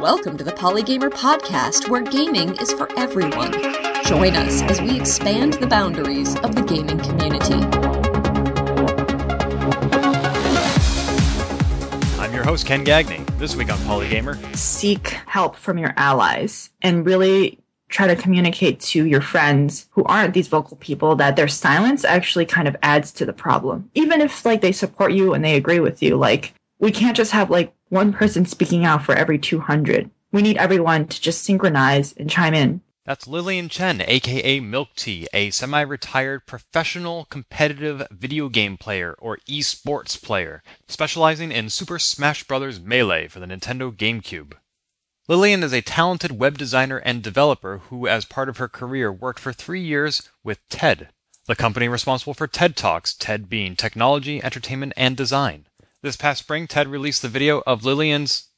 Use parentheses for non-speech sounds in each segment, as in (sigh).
Welcome to the Polygamer Podcast, where gaming is for everyone. Join us as we expand the boundaries of the gaming community. I'm your host, Ken Gagne. This week on Polygamer, seek help from your allies and really try to communicate to your friends who aren't these vocal people that their silence actually kind of adds to the problem. Even if like they support you and they agree with you, like we can't just have like one person speaking out for every 200. We need everyone to just synchronize and chime in. That's Lillian Chen, aka Milk Tea, a semi retired professional competitive video game player or esports player, specializing in Super Smash Bros. Melee for the Nintendo GameCube. Lillian is a talented web designer and developer who, as part of her career, worked for three years with TED, the company responsible for TED Talks, TED being technology, entertainment, and design. This past spring, TED released the video of Lillian's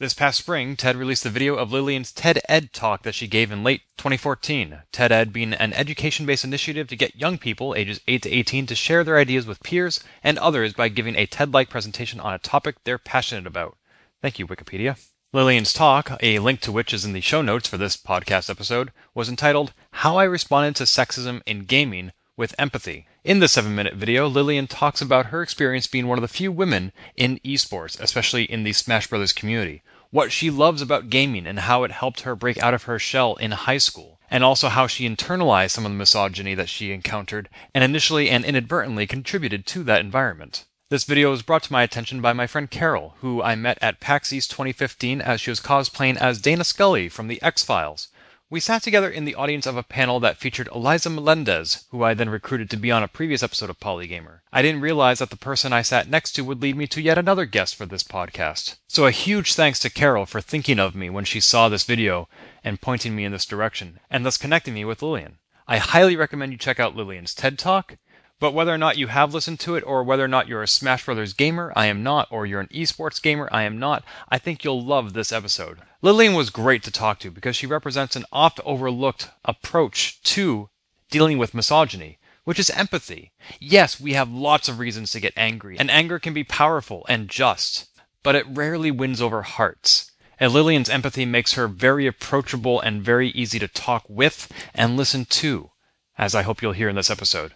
this past spring, TED released the video of Lillian's TED Ed talk that she gave in late 2014. TED Ed being an education based initiative to get young people ages 8 to 18 to share their ideas with peers and others by giving a TED like presentation on a topic they're passionate about. Thank you, Wikipedia. Lillian's talk, a link to which is in the show notes for this podcast episode, was entitled How I Responded to Sexism in Gaming with Empathy. In the seven minute video, Lillian talks about her experience being one of the few women in esports, especially in the Smash Brothers community, what she loves about gaming and how it helped her break out of her shell in high school, and also how she internalized some of the misogyny that she encountered and initially and inadvertently contributed to that environment. This video was brought to my attention by my friend Carol, who I met at PAX East 2015 as she was cosplaying as Dana Scully from The X Files. We sat together in the audience of a panel that featured Eliza Melendez, who I then recruited to be on a previous episode of Polygamer. I didn't realize that the person I sat next to would lead me to yet another guest for this podcast. So a huge thanks to Carol for thinking of me when she saw this video and pointing me in this direction, and thus connecting me with Lillian. I highly recommend you check out Lillian's TED Talk, but whether or not you have listened to it, or whether or not you're a Smash Brothers gamer, I am not, or you're an esports gamer, I am not, I think you'll love this episode. Lillian was great to talk to because she represents an oft overlooked approach to dealing with misogyny, which is empathy. Yes, we have lots of reasons to get angry, and anger can be powerful and just, but it rarely wins over hearts. And Lillian's empathy makes her very approachable and very easy to talk with and listen to, as I hope you'll hear in this episode.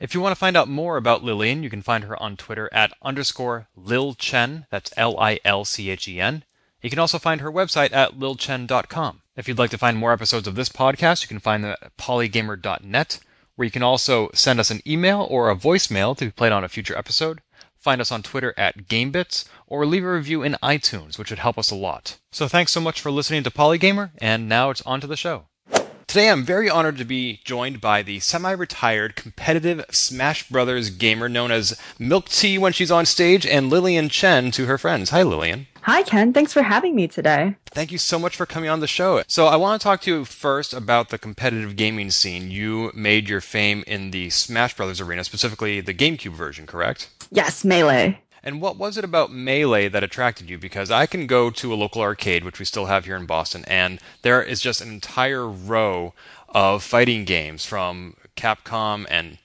If you want to find out more about Lillian, you can find her on Twitter at underscore Lil Chen. That's L I L C H E N. You can also find her website at lilchen.com. If you'd like to find more episodes of this podcast, you can find them at polygamer.net, where you can also send us an email or a voicemail to be played on a future episode. Find us on Twitter at GameBits, or leave a review in iTunes, which would help us a lot. So thanks so much for listening to Polygamer, and now it's on to the show. Today I'm very honored to be joined by the semi-retired competitive Smash Brothers gamer known as Milk Tea when she's on stage and Lillian Chen to her friends. Hi Lillian. Hi Ken, thanks for having me today. Thank you so much for coming on the show. So I want to talk to you first about the competitive gaming scene. You made your fame in the Smash Brothers arena, specifically the GameCube version, correct? Yes, Melee. And what was it about Melee that attracted you? Because I can go to a local arcade, which we still have here in Boston, and there is just an entire row of fighting games from Capcom and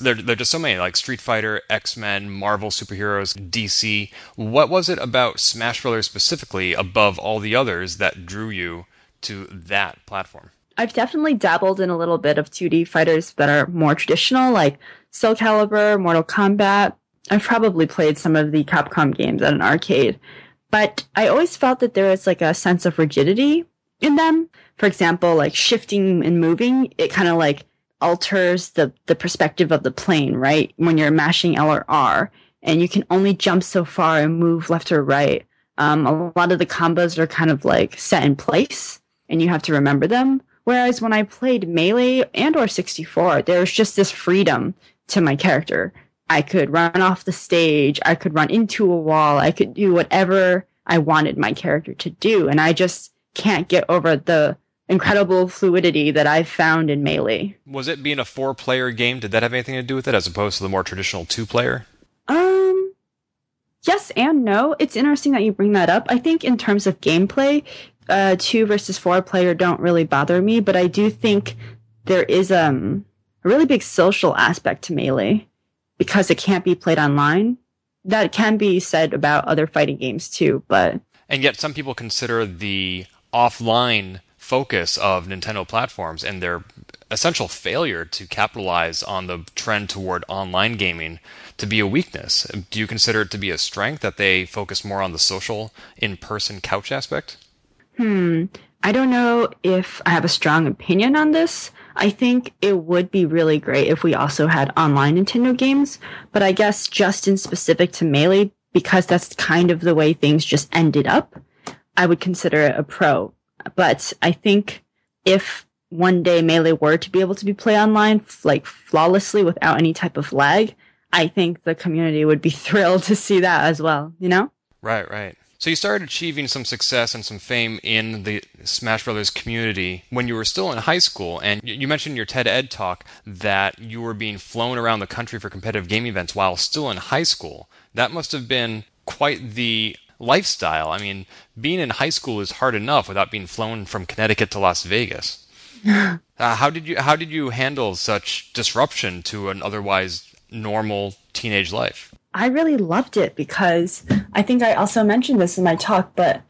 there, there are just so many like Street Fighter, X Men, Marvel superheroes, DC. What was it about Smash Brothers specifically above all the others that drew you to that platform? I've definitely dabbled in a little bit of 2D fighters that are more traditional, like Soul Calibur, Mortal Kombat, I've probably played some of the Capcom games at an arcade, but I always felt that there was like a sense of rigidity in them. For example, like shifting and moving, it kind of like alters the, the perspective of the plane, right? When you're mashing L or R and you can only jump so far and move left or right. Um, a lot of the combos are kind of like set in place and you have to remember them. Whereas when I played Melee and or 64, there was just this freedom to my character I could run off the stage. I could run into a wall. I could do whatever I wanted my character to do. And I just can't get over the incredible fluidity that I've found in Melee. Was it being a four player game? Did that have anything to do with it as opposed to the more traditional two player? Um, yes and no. It's interesting that you bring that up. I think in terms of gameplay, uh, two versus four player don't really bother me, but I do think there is um, a really big social aspect to Melee because it can't be played online, that can be said about other fighting games too, but and yet some people consider the offline focus of Nintendo platforms and their essential failure to capitalize on the trend toward online gaming to be a weakness. Do you consider it to be a strength that they focus more on the social, in person couch aspect? Hmm. I don't know if I have a strong opinion on this. I think it would be really great if we also had online Nintendo games, but I guess just in specific to Melee, because that's kind of the way things just ended up, I would consider it a pro. But I think if one day Melee were to be able to be played online, like flawlessly without any type of lag, I think the community would be (laughs) thrilled to see that as well, you know? Right, right. So you started achieving some success and some fame in the Smash Brothers community when you were still in high school, and you mentioned in your TED Ed talk that you were being flown around the country for competitive game events while still in high school. That must have been quite the lifestyle. I mean, being in high school is hard enough without being flown from Connecticut to Las Vegas. (laughs) uh, how did you how did you handle such disruption to an otherwise normal teenage life? I really loved it because I think I also mentioned this in my talk, but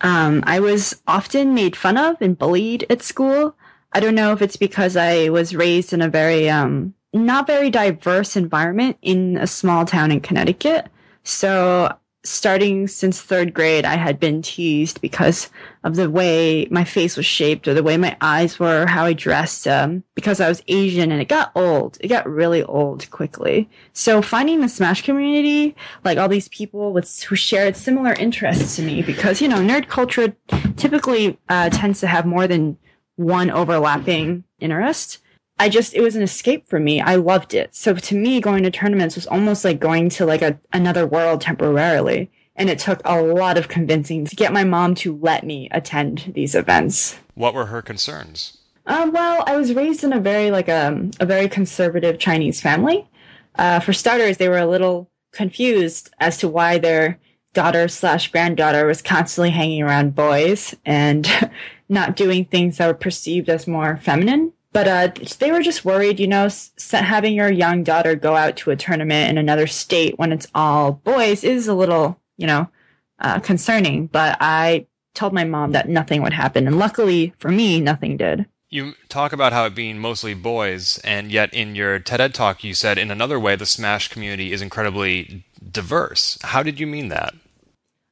um, I was often made fun of and bullied at school. I don't know if it's because I was raised in a very um, not very diverse environment in a small town in Connecticut. So starting since third grade, I had been teased because of the way my face was shaped or the way my eyes were, how I dressed, um, because I was Asian and it got old. It got really old quickly. So finding the Smash community, like all these people with, who shared similar interests to me, because, you know, nerd culture typically, uh, tends to have more than one overlapping interest. I just, it was an escape for me. I loved it. So to me, going to tournaments was almost like going to like a, another world temporarily. And it took a lot of convincing to get my mom to let me attend these events. What were her concerns? Um, well, I was raised in a very like a, um, a very conservative Chinese family. Uh, for starters, they were a little confused as to why their daughter slash granddaughter was constantly hanging around boys and (laughs) not doing things that were perceived as more feminine. But uh, they were just worried, you know, having your young daughter go out to a tournament in another state when it's all boys is a little, you know, uh, concerning. But I told my mom that nothing would happen, and luckily for me, nothing did. You talk about how it being mostly boys, and yet in your TED Ed talk, you said in another way the Smash community is incredibly diverse. How did you mean that?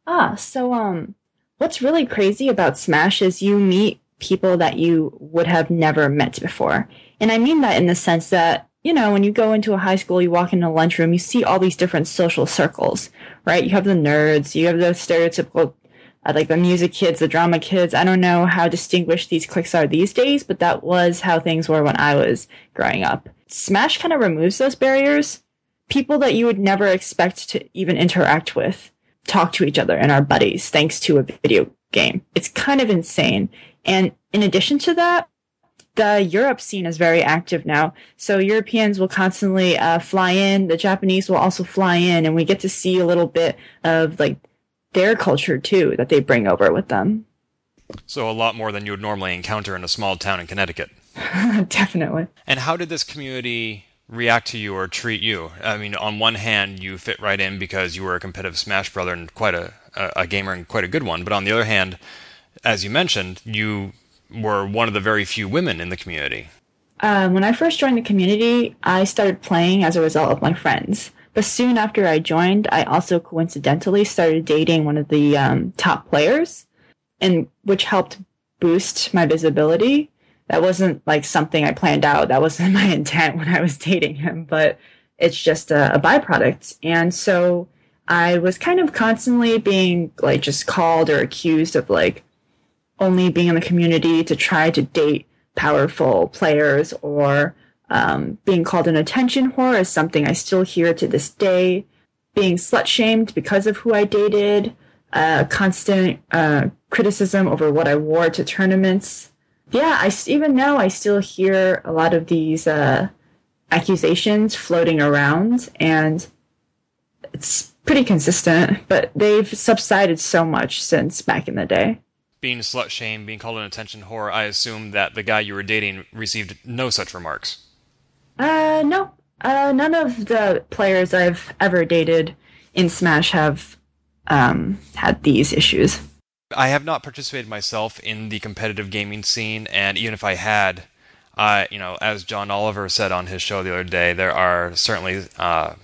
Ah, so um, what's really crazy about Smash is you meet people that you would have never met before. And I mean that in the sense that, you know, when you go into a high school, you walk into a lunchroom, you see all these different social circles, right? You have the nerds, you have the stereotypical, uh, like the music kids, the drama kids. I don't know how distinguished these cliques are these days, but that was how things were when I was growing up. Smash kind of removes those barriers. People that you would never expect to even interact with talk to each other and are buddies thanks to a video game. It's kind of insane. And in addition to that, the Europe scene is very active now. So Europeans will constantly uh, fly in. The Japanese will also fly in, and we get to see a little bit of like their culture too that they bring over with them. So a lot more than you would normally encounter in a small town in Connecticut. (laughs) Definitely. And how did this community react to you or treat you? I mean, on one hand, you fit right in because you were a competitive Smash brother and quite a, a, a gamer and quite a good one. But on the other hand, as you mentioned, you were one of the very few women in the community. Um, when I first joined the community, I started playing as a result of my friends. But soon after I joined, I also coincidentally started dating one of the um, top players, and which helped boost my visibility. That wasn't like something I planned out. That wasn't (laughs) my intent when I was dating him, but it's just a, a byproduct. And so I was kind of constantly being like just called or accused of like only being in the community to try to date powerful players or um, being called an attention whore is something I still hear to this day. Being slut shamed because of who I dated, uh, constant uh, criticism over what I wore to tournaments. Yeah, I even now I still hear a lot of these uh, accusations floating around, and it's pretty consistent. But they've subsided so much since back in the day being slut shamed, being called an attention whore, I assume that the guy you were dating received no such remarks. Uh, no. Uh, none of the players I've ever dated in Smash have um, had these issues. I have not participated myself in the competitive gaming scene, and even if I had, uh, you know, as John Oliver said on his show the other day, there are certainly, uh,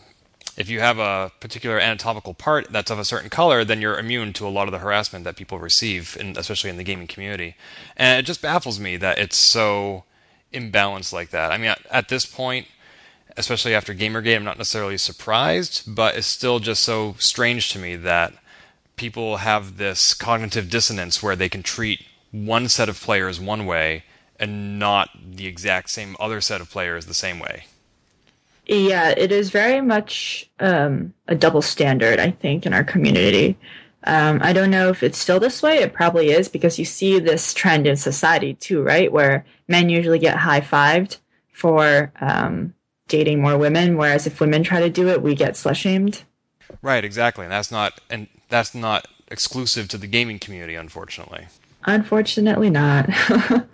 if you have a particular anatomical part that's of a certain color, then you're immune to a lot of the harassment that people receive, in, especially in the gaming community. And it just baffles me that it's so imbalanced like that. I mean, at, at this point, especially after Gamergate, I'm not necessarily surprised, but it's still just so strange to me that people have this cognitive dissonance where they can treat one set of players one way and not the exact same other set of players the same way. Yeah, it is very much um, a double standard, I think, in our community. Um, I don't know if it's still this way. It probably is because you see this trend in society too, right? Where men usually get high fived for um, dating more women, whereas if women try to do it, we get slut shamed. Right, exactly, and that's not and that's not exclusive to the gaming community, unfortunately. Unfortunately, not.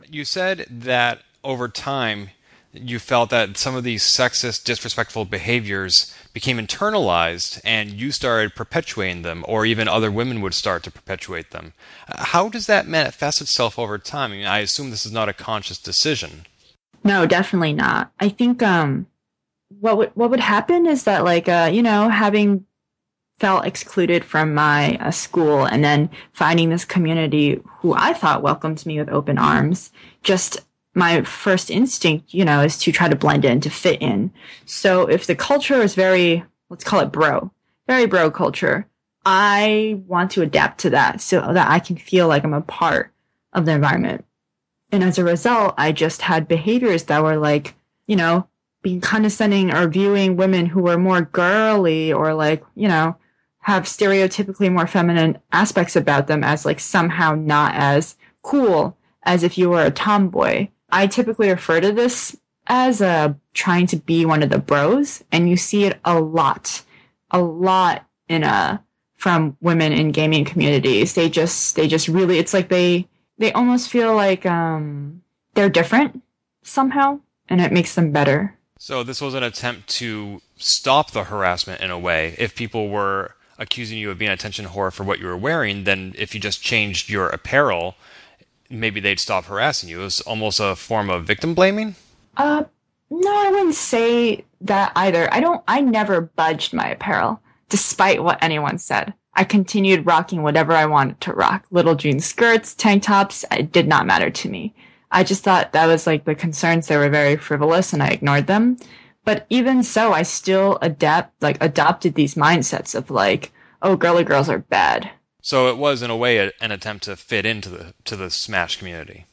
(laughs) you said that over time you felt that some of these sexist, disrespectful behaviors became internalized and you started perpetuating them, or even other women would start to perpetuate them. How does that manifest itself over time? I mean, I assume this is not a conscious decision. No, definitely not. I think um, what would what would happen is that like uh, you know having felt excluded from my uh, school and then finding this community who I thought welcomed me with open arms just my first instinct, you know, is to try to blend in, to fit in. So if the culture is very, let's call it bro, very bro culture, I want to adapt to that so that I can feel like I'm a part of the environment. And as a result, I just had behaviors that were like, you know, being condescending or viewing women who were more girly or like, you know, have stereotypically more feminine aspects about them as like somehow not as cool as if you were a tomboy. I typically refer to this as uh, trying to be one of the bros, and you see it a lot, a lot in a uh, from women in gaming communities. They just they just really it's like they they almost feel like um they're different somehow, and it makes them better. So this was an attempt to stop the harassment in a way. If people were accusing you of being attention whore for what you were wearing, then if you just changed your apparel, maybe they'd stop harassing you. It was almost a form of victim blaming. Uh, no, I wouldn't say that either. I don't. I never budged my apparel, despite what anyone said. I continued rocking whatever I wanted to rock. Little jean skirts, tank tops. It did not matter to me. I just thought that was like the concerns. They were very frivolous, and I ignored them. But even so, I still adapt, like adopted these mindsets of like, oh, girly girls are bad. So it was in a way an attempt to fit into the to the Smash community.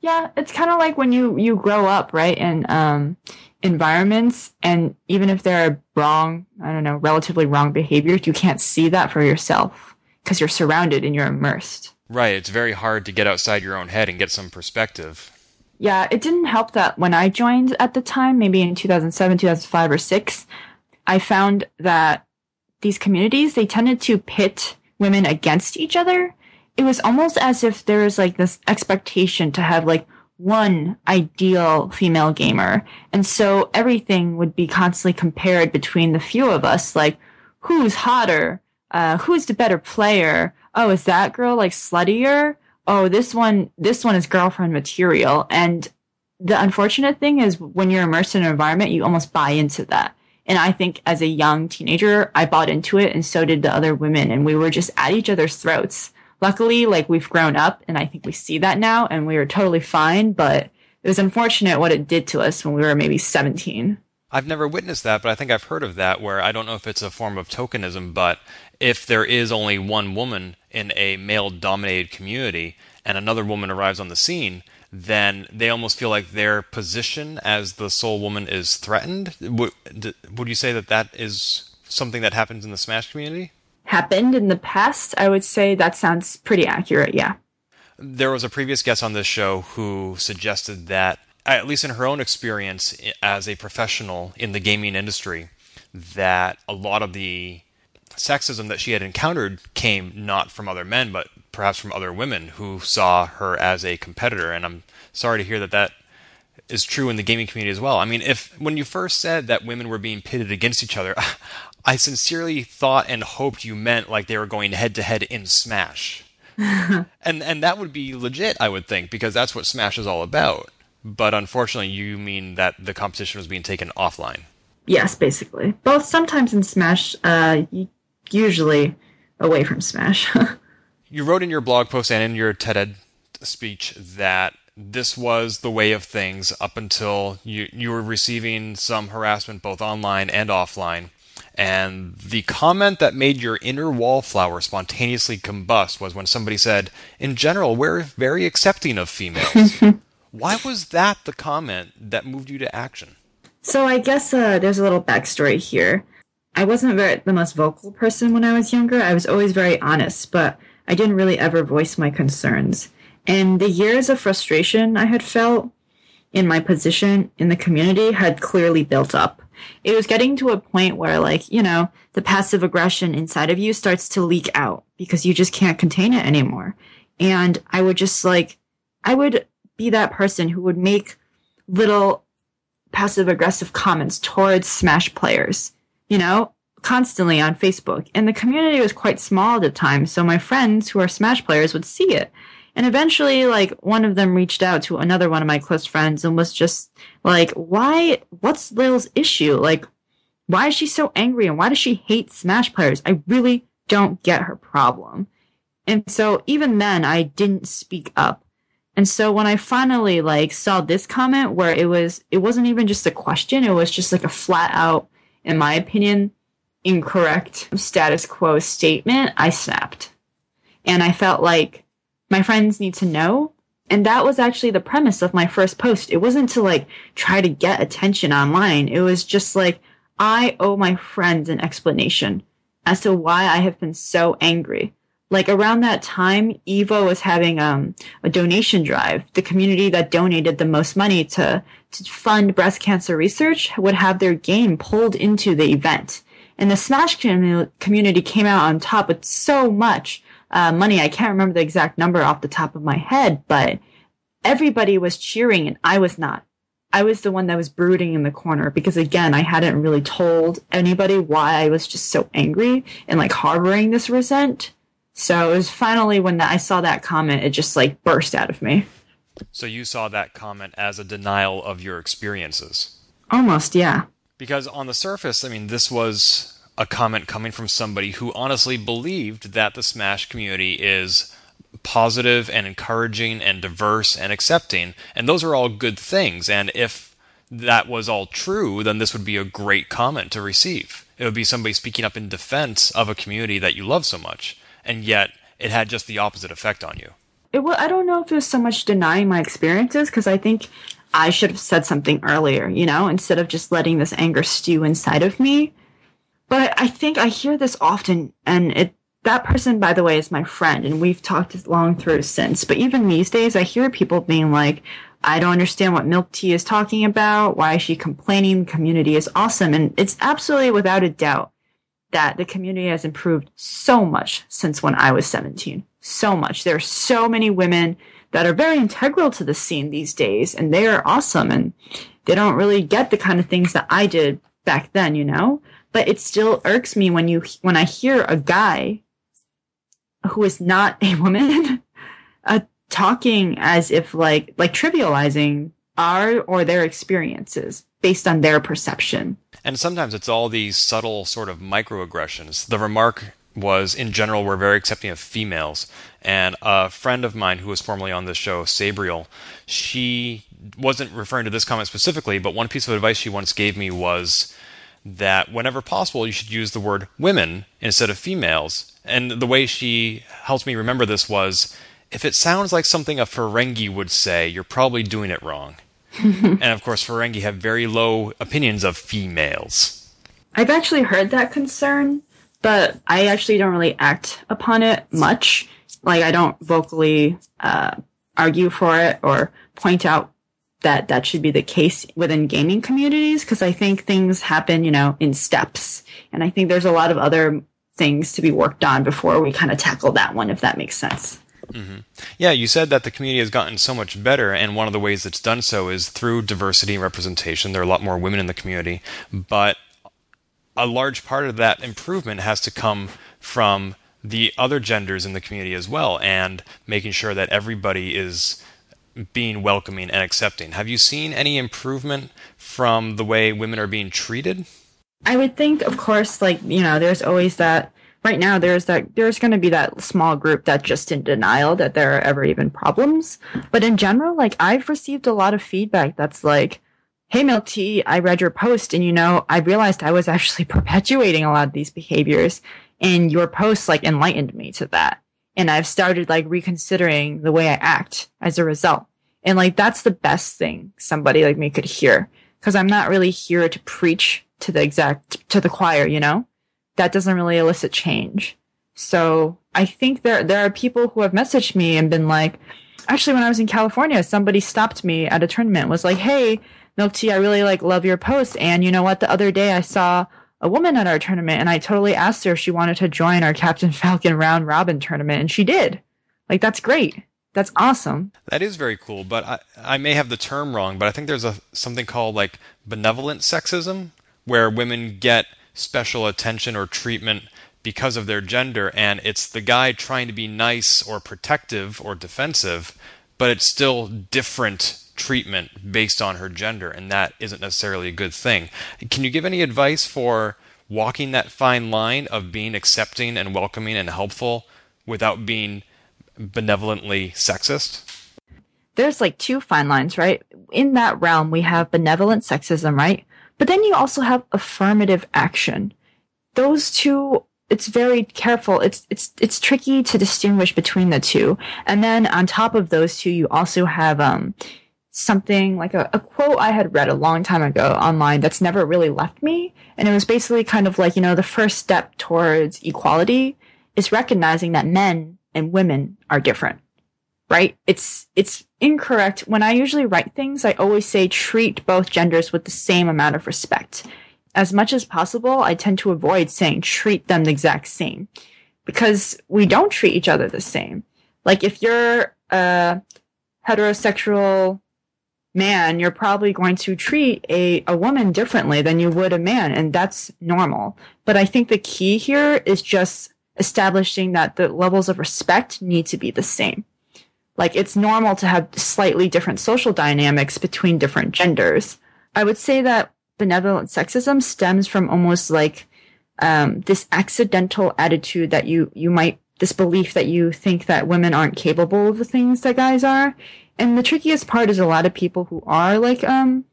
Yeah, it's kind of like when you you grow up, right, in um, environments, and even if there are wrong, I don't know, relatively wrong behaviors, you can't see that for yourself because you're surrounded and you're immersed. Right. It's very hard to get outside your own head and get some perspective yeah, it didn't help that when I joined at the time, maybe in 2007, 2005 or 6, I found that these communities, they tended to pit women against each other. It was almost as if there was like this expectation to have like one ideal female gamer. And so everything would be constantly compared between the few of us, like who's hotter? Uh, who's the better player? Oh, is that girl like sluttier? oh, this one, this one is girlfriend material. And the unfortunate thing is when you're immersed in an environment, you almost buy into that. And I think as a young teenager, I bought into it and so did the other women. And we were just at each other's throats. Luckily, like we've grown up and I think we see that now and we are totally fine. But it was unfortunate what it did to us when we were maybe 17. I've never witnessed that, but I think I've heard of that where I don't know if it's a form of tokenism, but if there is only one woman in a male dominated community and another woman arrives on the scene, then they almost feel like their position as the sole woman is threatened. Would, would you say that that is something that happens in the Smash community? Happened in the past. I would say that sounds pretty accurate, yeah. There was a previous guest on this show who suggested that at least in her own experience as a professional in the gaming industry, that a lot of the sexism that she had encountered came not from other men, but perhaps from other women who saw her as a competitor. And I'm sorry to hear that that is true in the gaming community as well. I mean, if when you first said that women were being pitted against each other, (laughs) I sincerely thought and hoped you meant like they were going head to head in Smash. (laughs) and and that would be legit, I would think, because that's what Smash is all about. But unfortunately, you mean that the competition was being taken offline. Yes, basically. Both sometimes in Smash, uh, usually away from Smash. (laughs) you wrote in your blog post and in your TED Ed speech that this was the way of things up until you you were receiving some harassment both online and offline. And the comment that made your inner wallflower spontaneously combust was when somebody said, "In general, we're very accepting of females." (laughs) Why was that the comment that moved you to action? So I guess uh, there's a little backstory here. I wasn't very, the most vocal person when I was younger. I was always very honest, but I didn't really ever voice my concerns. And the years of frustration I had felt in my position in the community had clearly built up. It was getting to a point where, like, you know, the passive aggression inside of you starts to leak out because you just can't contain it anymore. And I would just like, I would be that person who would make little passive aggressive comments towards Smash players, you know, constantly on Facebook. And the community was quite small at the time, so my friends who are Smash players would see it. And eventually, like, one of them reached out to another one of my close friends and was just like, why, what's Lil's issue? Like, why is she so angry and why does she hate Smash players? I really don't get her problem. And so even then, I didn't speak up. And so when I finally like saw this comment where it was it wasn't even just a question, it was just like a flat out, in my opinion, incorrect status quo statement, I snapped. And I felt like my friends need to know. And that was actually the premise of my first post. It wasn't to like try to get attention online. It was just like, I owe my friends an explanation as to why I have been so angry like around that time, Evo was having um, a donation drive. The community that donated the most money to, to fund breast cancer research would have their game pulled into the event. And the Smash community came out on top with so much uh, money. I can't remember the exact number off the top of my head, but everybody was cheering and I was not. I was the one that was brooding in the corner because again, I hadn't really told anybody why I was just so angry and like harboring this resent. So it was finally when I saw that comment, it just like burst out of me. So you saw that comment as a denial of your experiences? Almost, yeah. Because on the surface, I mean, this was a comment coming from somebody who honestly believed that the Smash community is positive and encouraging and diverse and accepting. And those are all good things. And if that was all true, then this would be a great comment to receive. It would be somebody speaking up in defense of a community that you love so much and yet it had just the opposite effect on you. It was, I don't know if it was so much denying my experiences because I think I should have said something earlier, you know, instead of just letting this anger stew inside of me. But I think I hear this often, and it that person, by the way, is my friend, and we've talked long through since. But even these days, I hear people being like, I don't understand what Milk Tea is talking about. Why is she complaining? The community is awesome. And it's absolutely without a doubt that the community has improved so much since when I was 17. So much. There are so many women that are very integral to the scene these days, and they are awesome, and they don't really get the kind of things that I did back then, you know? But it still irks me when you, when I hear a guy who is not a woman, (laughs) uh, talking as if like, like trivializing our or their experiences based on their perception. And sometimes it's all these subtle sort of microaggressions. The remark was, in general, we're very accepting of females. And a friend of mine who was formerly on this show, Sabriel, she wasn't referring to this comment specifically, but one piece of advice she once gave me was that whenever possible, you should use the word women instead of females. And the way she helped me remember this was if it sounds like something a Ferengi would say, you're probably doing it wrong. (laughs) and of course, Ferengi have very low opinions of females. I've actually heard that concern, but I actually don't really act upon it much. Like, I don't vocally uh, argue for it or point out that that should be the case within gaming communities because I think things happen, you know, in steps. And I think there's a lot of other things to be worked on before we kind of tackle that one, if that makes sense. Mm-hmm. Yeah, you said that the community has gotten so much better, and one of the ways it's done so is through diversity and representation. There are a lot more women in the community, but a large part of that improvement has to come from the other genders in the community as well, and making sure that everybody is being welcoming and accepting. Have you seen any improvement from the way women are being treated? I would think, of course, like, you know, there's always that right now there's that there's going to be that small group that's just in denial that there are ever even problems but in general like i've received a lot of feedback that's like hey milk tea i read your post and you know i realized i was (laughs) actually perpetuating a lot of these behaviors and your post like enlightened me to that. And i've started like reconsidering the way i act as a result. And like that's the best thing somebody like me could hear. Because i'm not really here to preach to the exact to the choir you know? That doesn't really elicit change. So I think there there are people who have messaged me and been like, actually, when I was in California, somebody stopped me at a tournament, was like, "Hey, Milk Tea, I really like love your post, and you know what? The other day I saw a woman at our tournament, and I totally asked her if she wanted to join our Captain Falcon round robin tournament, and she did. Like that's great." That's awesome. That is very cool, but I, I may have the term wrong, but I think there's a something called like benevolent sexism, where women get special attention or treatment because of their gender, and it's the guy trying to be nice or protective or defensive, but it's still different treatment based on her gender, and that isn't necessarily a good thing. Can you give any advice for walking that fine line of being accepting and welcoming and helpful without being benevolently sexist? There's like two fine lines, right? In that realm, we have benevolent sexism, right? But then you also have affirmative action. Those two, it's very careful. It's, it's, it's tricky to distinguish between the two. And then on top of those two, you also have, um, something like a, a quote I had read a long time ago online that's never really left me. And it was basically kind of like, you know, the first step towards equality is recognizing that men and women are different right? It's, it's incorrect. When I usually write things, I always say treat both genders with the same amount of respect. As much as possible, I tend to avoid saying treat them the exact same because we don't treat each other the same. Like if you're a heterosexual man, you're probably going to treat a, a woman differently than you would a man, and that's normal. But I think the key here is just establishing that the levels of respect need to be the same. Like it's normal to have slightly different social dynamics between different genders. I would say that benevolent sexism stems from almost like um, this accidental attitude that you you might this belief that you think that women aren't capable of the things that guys are. And the trickiest part is a lot of people who are like um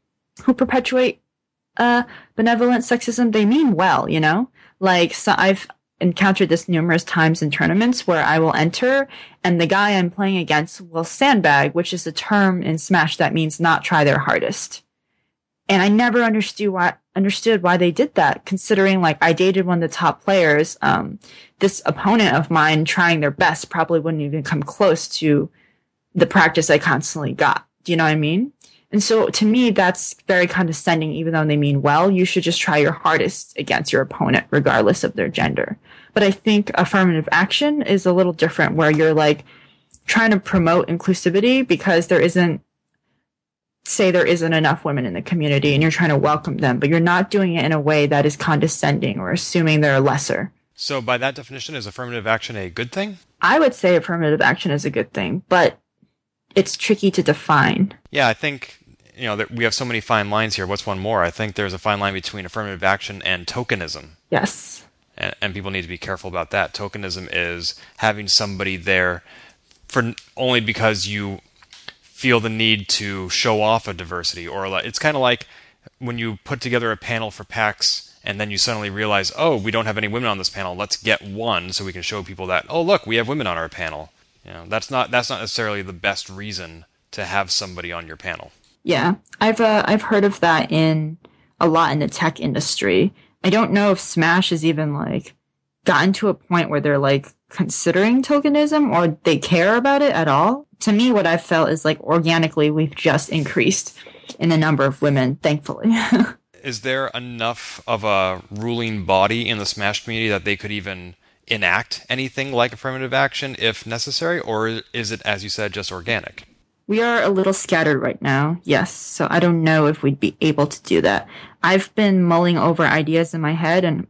who perpetuate uh benevolent sexism, they mean well, you know? Like so I've encountered this numerous times in tournaments where I will enter and the guy I'm playing against will sandbag, which is a term in Smash that means not try their hardest. And I never understood why understood why they did that, considering like I dated one of the top players. Um, this opponent of mine trying their best probably wouldn't even come close to the practice I constantly got. Do you know what I mean? And so to me, that's very condescending, even though they mean well. You should just try your hardest against your opponent, regardless of their gender. But I think affirmative action is a little different where you're like trying to promote inclusivity because there isn't, say there isn't enough women in the community and you're trying to welcome them, but you're not doing it in a way that is condescending or assuming they're lesser. So by that definition, is affirmative action a good thing? I would say affirmative action is a good thing, but it's tricky to define. Yeah, I think you know we have so many fine lines here. What's one more? I think there's a fine line between affirmative action and tokenism. Yes. And, and people need to be careful about that. Tokenism is having somebody there for only because you feel the need to show off a diversity, or it's kind of like when you put together a panel for PAX and then you suddenly realize, oh, we don't have any women on this panel. Let's get one so we can show people that, oh, look, we have women on our panel. You know, that's not that's not necessarily the best reason to have somebody on your panel. Yeah, I've uh, I've heard of that in a lot in the tech industry. I don't know if Smash has even like gotten to a point where they're like considering tokenism or they care about it at all. To me, what I've felt is like organically we've just increased in the number of women, thankfully. (laughs) is there enough of a ruling body in the Smash community that they could even enact anything like affirmative action if necessary, or is it, as you said, just organic? We are a little scattered right now, yes. So I don't know if we'd be able to do that. I've been mulling over ideas in my head and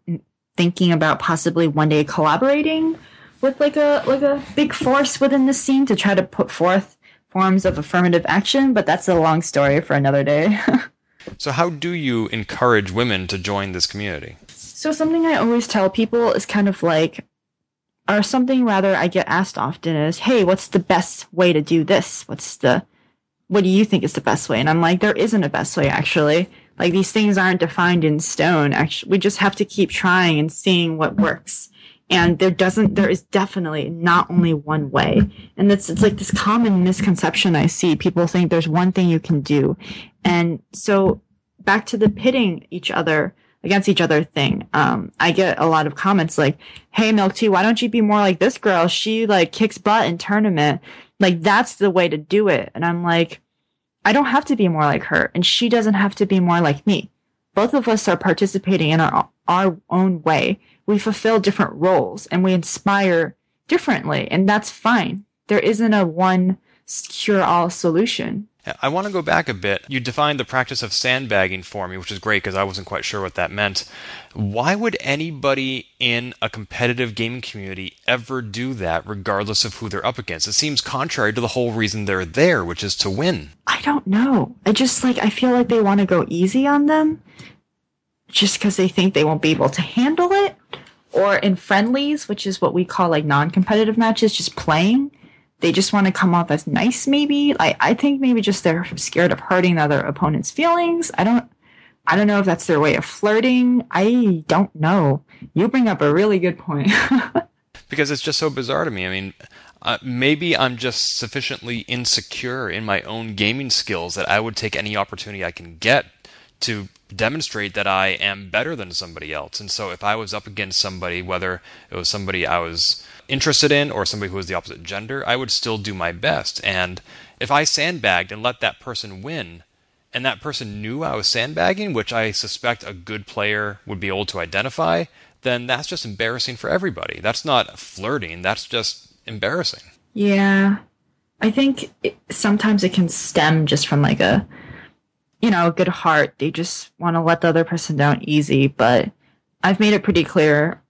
thinking about possibly one day collaborating with like a like a big force within the scene to try to put forth forms of affirmative action, but that's a long story for another day. (laughs) so how do you encourage women to join this community? So something I always tell people is kind of like or something rather I get asked often is, "Hey, what's the best way to do this? What's the what do you think is the best way?" And I'm like, "There isn't a best way actually." Like these things aren't defined in stone. Actually, we just have to keep trying and seeing what works. And there doesn't, there is definitely not only one way. And it's, it's like this common misconception I see. People think there's one thing you can do. And so back to the pitting each other against each other thing. Um, I get a lot of comments like, Hey, Milk Tea, why don't you be more like this girl? She like kicks butt in tournament. Like that's the way to do it. And I'm like, I don't have to be more like her, and she doesn't have to be more like me. Both of us are participating in our, our own way. We fulfill different roles and we inspire differently, and that's fine. There isn't a one cure all solution. I want to go back a bit. You defined the practice of sandbagging for me, which is great because I wasn't quite sure what that meant. Why would anybody in a competitive gaming community ever do that, regardless of who they're up against? It seems contrary to the whole reason they're there, which is to win. I don't know. I just like, I feel like they want to go easy on them just because they think they won't be able to handle it. Or in friendlies, which is what we call like non competitive matches, just playing they just want to come off as nice maybe? Like i think maybe just they're scared of hurting other opponent's feelings. I don't i don't know if that's their way of flirting. I don't know. You bring up a really good point. (laughs) Because it's just so bizarre to me. I mean uh, maybe i'm just sufficiently insecure in my own gaming skills that i would take any opportunity i can get to demonstrate that I am better than somebody else. And so if I was up against somebody, whether it was somebody I was interested in or somebody who was the opposite gender, I would still do my best. And if I sandbagged and let that person win, and that person knew I was sandbagging, which I suspect a good player would be able to identify, then that's just embarrassing for everybody. That's not flirting, that's just embarrassing. Yeah. I think it, sometimes it can stem just from like a, you know, a good heart. They just want to let the other person down easy. But I've made it pretty clear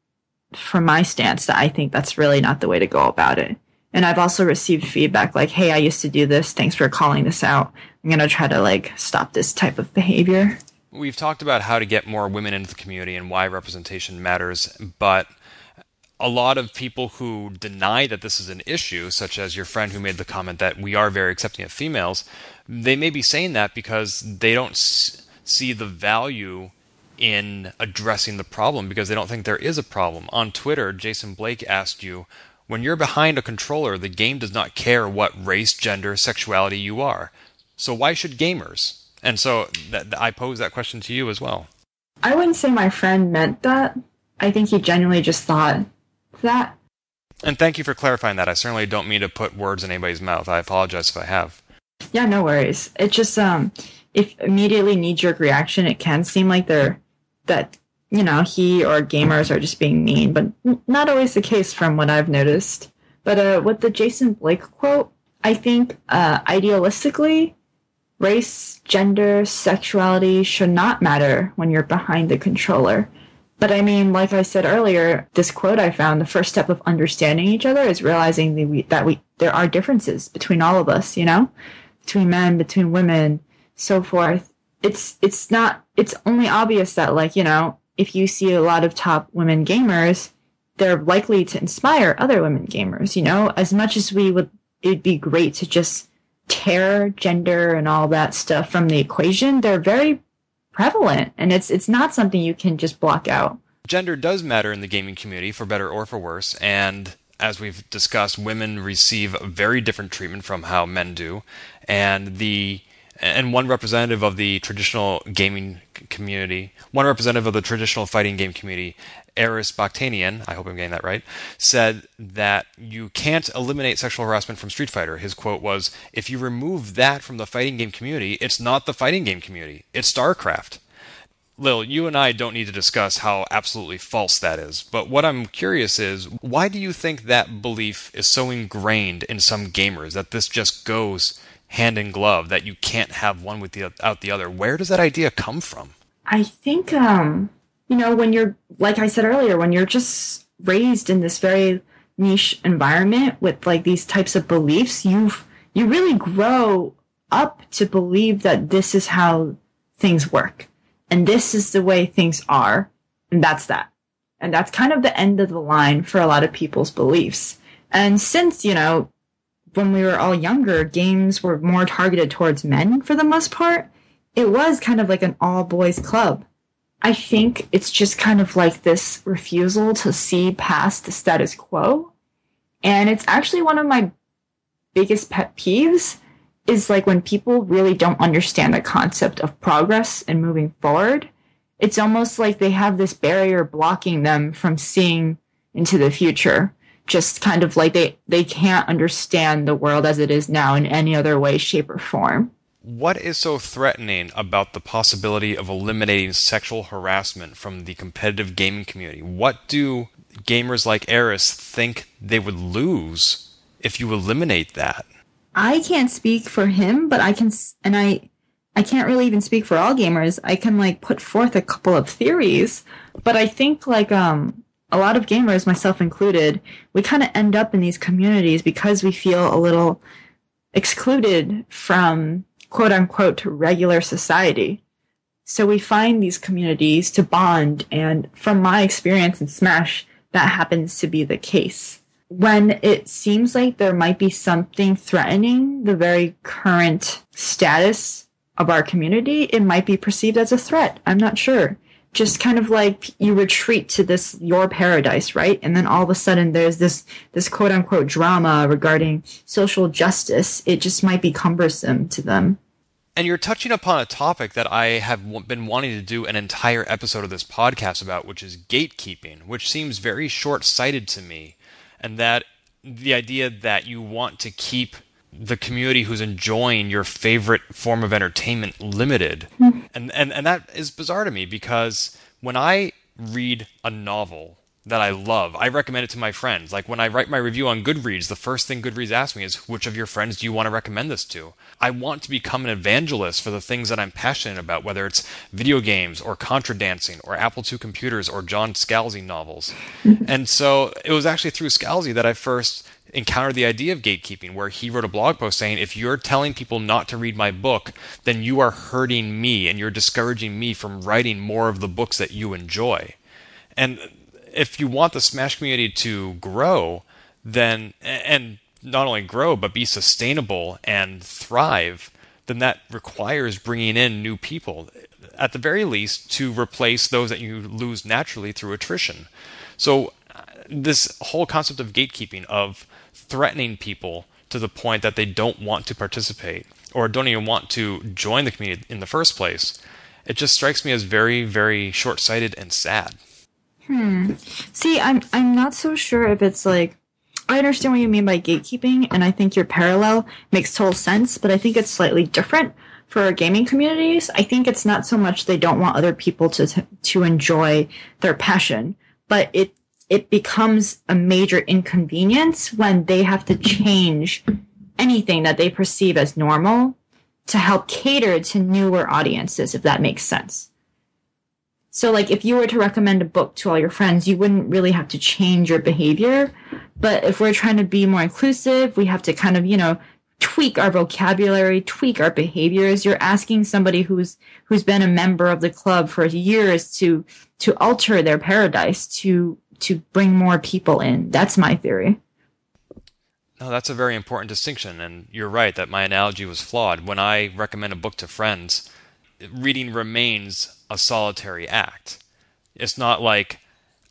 from my stance that I think that's really not the way to go about it. And I've also received feedback like, hey, I used to do this. Thanks for calling this out. I'm going to try to like stop this type of behavior. We've talked about how to get more women into the community and why representation matters, but a lot of people who deny that this is an issue, such as your friend who made the comment that we are very accepting of females, they may be saying that because they don't see the value in addressing the problem because they don't think there is a problem. On Twitter, Jason Blake asked you, when you're behind a controller, the game does not care what race, gender, sexuality you are. So why should gamers? And so that, I pose that question to you as well. I wouldn't say my friend meant that. I think he genuinely just thought that. And thank you for clarifying that. I certainly don't mean to put words in anybody's mouth. I apologize if I have. Yeah, no worries. It just um if immediately knee jerk reaction, it can seem like they're that you know he or gamers are just being mean, but not always the case from what I've noticed. But uh, with the Jason Blake quote, I think uh, idealistically, race, gender, sexuality should not matter when you're behind the controller. But I mean, like I said earlier, this quote I found, the first step of understanding each other is realizing that we, that we there are differences between all of us, you know, between men, between women, so forth it's it's not it's only obvious that like you know if you see a lot of top women gamers they're likely to inspire other women gamers you know? As much as we would it'd be great to just tear gender and all that stuff from the equation they're very prevalent and it's it's not something you can just block out. Gender does matter in the gaming community for better or for worse and as we've discussed women receive very different treatment from how men do and the and one representative of the traditional gaming community, one representative of the traditional fighting game community, Aris Bakhtanian, I hope I'm getting that right, said that you can't eliminate sexual harassment from Street Fighter. His quote was, "If you remove that from the fighting game community, it's not the fighting game community; it's StarCraft." Lil, you and I don't need to discuss how absolutely false that is, but what I'm curious is why do you think that belief is so ingrained in some gamers that this just goes hand in glove, that you can't have one without the other? Where does that idea come from? I think, um, you know, when you're, like I said earlier, when you're just raised in this very niche environment with like these types of beliefs, you've, you really grow up to believe that this is how things work and this is the way things are. And that's that. And that's kind of the end of the line for a lot of people's beliefs. And since, you know, when we were all younger, games were more targeted towards men for the most part, it was kind of like an all boys club. I think it's just kind of like this refusal to see past the status quo. And it's actually one of my biggest pet peeves is like when people really don't understand the concept of progress and moving forward. It's almost like they have this barrier blocking them from seeing into the future. Just kind of like they, they can't understand the world as it is now in any other way, shape, or form. What is so threatening about the possibility of eliminating sexual harassment from the competitive gaming community? What do gamers like Aris think they would lose if you eliminate that? I can't speak for him, but I can, and I, I can't really even speak for all gamers. I can like put forth a couple of theories, but I think like, um, a lot of gamers, myself included, we kind of end up in these communities because we feel a little excluded from quote unquote regular society. So we find these communities to bond. And from my experience in Smash, that happens to be the case when it seems like there might be something threatening the very current status of our community, it might be perceived as a threat. I'm not sure. Just kind of like you retreat to this your paradise, right? And then all of a sudden there's this this quote unquote drama regarding social justice. It just might be cumbersome to them. And you're touching upon a topic that I have been wanting to do an entire episode of this podcast about, which is gatekeeping, which seems very short sighted to me and that the idea that you want to keep the community who's enjoying your favorite form of entertainment limited. Mm-hmm. And, and and that is bizarre to me because when I read a novel that I love. I recommend it to my friends. Like when I write my review on Goodreads, the first thing Goodreads asks me is, which of your friends do you want to recommend this to? I want to become an evangelist for the things that I'm passionate about, whether it's video games or contra dancing or Apple II computers or John Scalzi novels. and so it was actually through Scalzi that I first encountered the idea of gatekeeping, where he wrote a blog post saying, if you're telling people not to read my book, then you are hurting me and you're discouraging me from writing more of the books that you enjoy. And if you want the Smash community to grow, then and not only grow but be sustainable and thrive, then that requires bringing in new people, at the very least, to replace those that you lose naturally through attrition. So, uh, this whole concept of gatekeeping, of threatening people to the point that they don't want to participate or don't even want to join the community in the first place, it just strikes me as very, very short sighted and sad. Hmm. See, I'm I'm not so sure if it's like I understand what you mean by gatekeeping, and I think your parallel makes total sense, but I think it's slightly different for gaming communities. I think it's not so much they don't want other people to to enjoy their passion, but it it becomes a major inconvenience when they have to change anything that they perceive as normal to help cater to newer audiences, if that makes sense. So like if you were to recommend a book to all your friends, you wouldn't really have to change your behavior. But if we're trying to be more inclusive, we have to kind of, you know, tweak our vocabulary, tweak our behaviors. You're asking somebody who's who's been a member of the club for years to to alter their paradise to to bring more people in. That's my theory. No, that's a very important distinction, and you're right that my analogy was flawed. When I recommend a book to friends, reading remains a solitary act. It's not like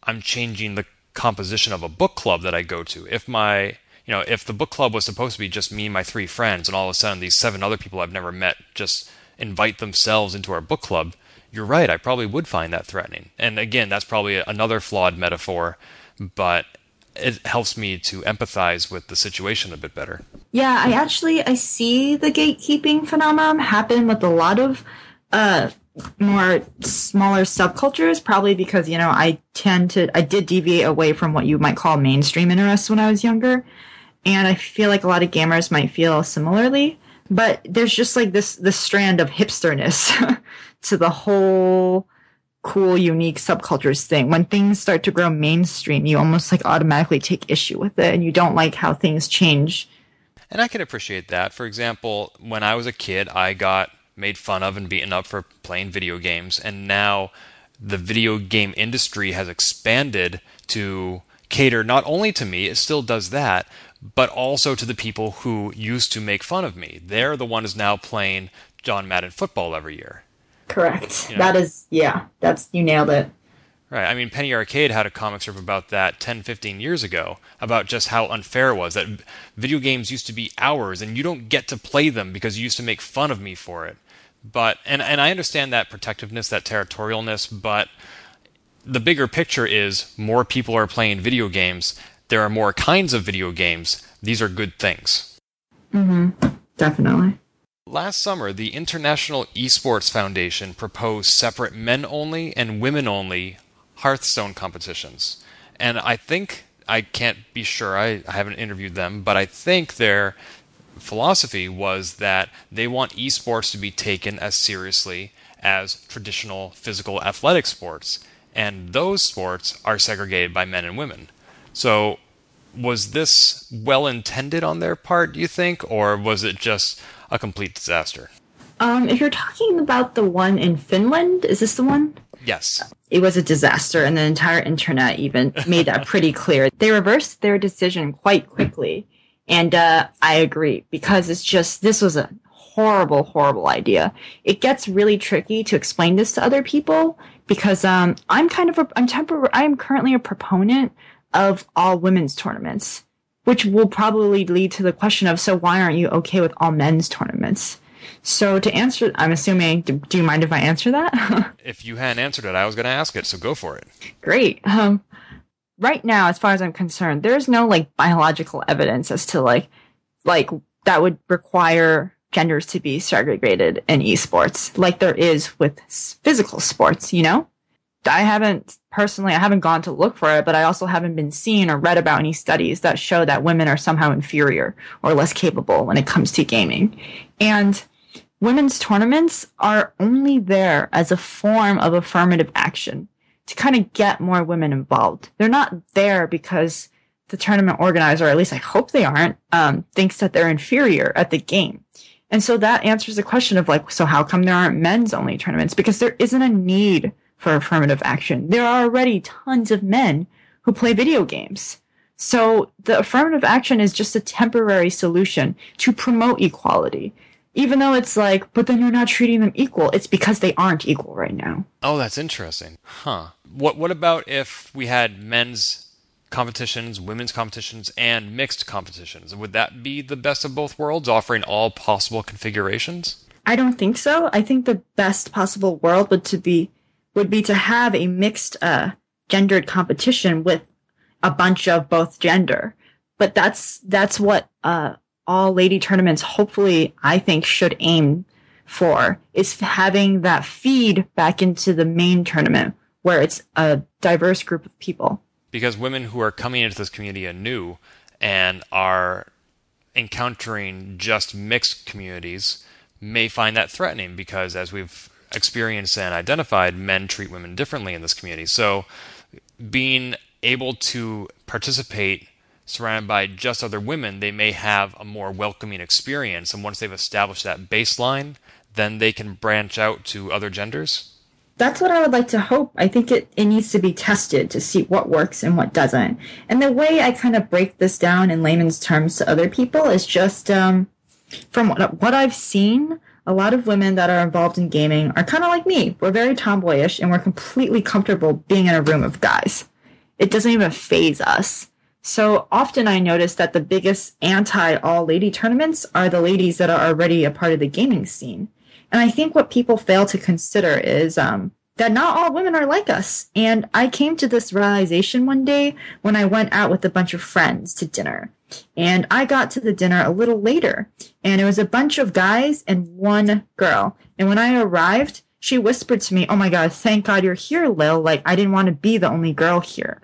I'm changing the composition of a book club that I go to. If my, you know, if the book club was supposed to be just me and my three friends, and all of a sudden these seven other people I've never met just invite themselves into our book club, you're right. I probably would find that threatening. And again, that's probably another flawed metaphor, but it helps me to empathize with the situation a bit better. Yeah, I actually I see the gatekeeping phenomenon happen with a lot of uh, more smaller subcultures, probably because, you know, I tend to, I did deviate away from what you might call mainstream interests when I was younger. And I feel like a lot of gamers might feel similarly. But there's just like this, this strand of hipsterness (laughs) to the whole cool, unique subcultures thing. When things start to grow mainstream, you almost like automatically take issue with it and you don't like how things change. And I can appreciate that. For example, when I was a kid, I got made fun of and beaten up for playing video games, and now the video game industry has expanded to cater not only to me, it still does that, but also to the people who used to make fun of me. They're the ones now playing John Madden football every year. Correct. You know? That is, yeah, that's, you nailed it. Right. I mean, Penny Arcade had a comic strip about that 10, 15 years ago, about just how unfair it was that video games used to be ours and you don't get to play them because you used to make fun of me for it. But, and, and I understand that protectiveness, that territorialness, but the bigger picture is more people are playing video games. There are more kinds of video games. These are good things. Mm hmm. Definitely. Last summer, the International Esports Foundation proposed separate men only and women only Hearthstone competitions. And I think, I can't be sure, I, I haven't interviewed them, but I think their philosophy was that they want esports to be taken as seriously as traditional physical athletic sports. And those sports are segregated by men and women. So, was this well intended on their part, do you think? Or was it just a complete disaster. Um, if you're talking about the one in Finland, is this the one? Yes. It was a disaster, and the entire internet even made that pretty clear. (laughs) They reversed their decision quite quickly. And uh, I agree, because it's just, this was a horrible, horrible idea. It gets really tricky to explain this to other people because um, I'm kind of a, I'm tempor- I'm currently a proponent of all women's tournaments which will probably lead to the question of so why aren't you okay with all men's tournaments? So to answer, I'm assuming. Do, do you mind if I answer that? (laughs) if you hadn't answered it, I was going to ask it. So go for it. Great. Um, right now, as far as I'm concerned, there's no like biological evidence as to like like that would require genders to be segregated in esports, like there is with physical sports. You know, I haven't personally, I haven't gone to look for it, but I also haven't been seen or read about any studies that show that women are somehow inferior or less capable when it comes to gaming. And women's tournaments are only there as a form of affirmative action to kind of get more women involved. They're not there because the tournament organizer, or at least I hope they aren't, um, thinks that they're inferior at the game. And so that answers the question of like, so how come there aren't men's only tournaments? Because there isn't a need for affirmative action. There are already tons of men who play video games. So the affirmative action is just a temporary solution to promote equality. Even though it's like, but then you're not treating them equal. It's because they aren't equal right now. Oh, that's interesting. Huh. What what about if we had men's competitions, women's competitions, and mixed competitions? Would that be the best of both worlds, offering all possible configurations? I don't think so. I think the best possible world would to be would be to have a mixed uh, gendered competition with a bunch of both gender. But that's that's what uh, all lady tournaments hopefully I think should aim for is having that feed back into the main tournament where it's a diverse group of people. Because women who are coming into this community anew and are encountering just mixed communities may find that threatening because as we've experienced and identified, men treat women differently in this community. So being able to participate surrounded by just other women, they may have a more welcoming experience. And once they've established that baseline, then they can branch out to other genders. That's what I would like to hope. I think it, it needs to be tested to see what works and what doesn't. And the way I kind of break this down in layman's terms to other people is just um, from what, what I've seen, a lot of women that are involved in gaming are kind of like me. We're very tomboyish and we're completely comfortable being in a room of guys. It doesn't even phase us. So often I notice that the biggest anti all lady tournaments are the ladies that are already a part of the gaming scene. And I think what people fail to consider is um, that not all women are like us. And I came to this realization one day when I went out with a bunch of friends to dinner. And I got to the dinner a little later, and it was a bunch of guys and one girl. And when I arrived, she whispered to me, Oh my God, thank God you're here, Lil. Like, I didn't want to be the only girl here.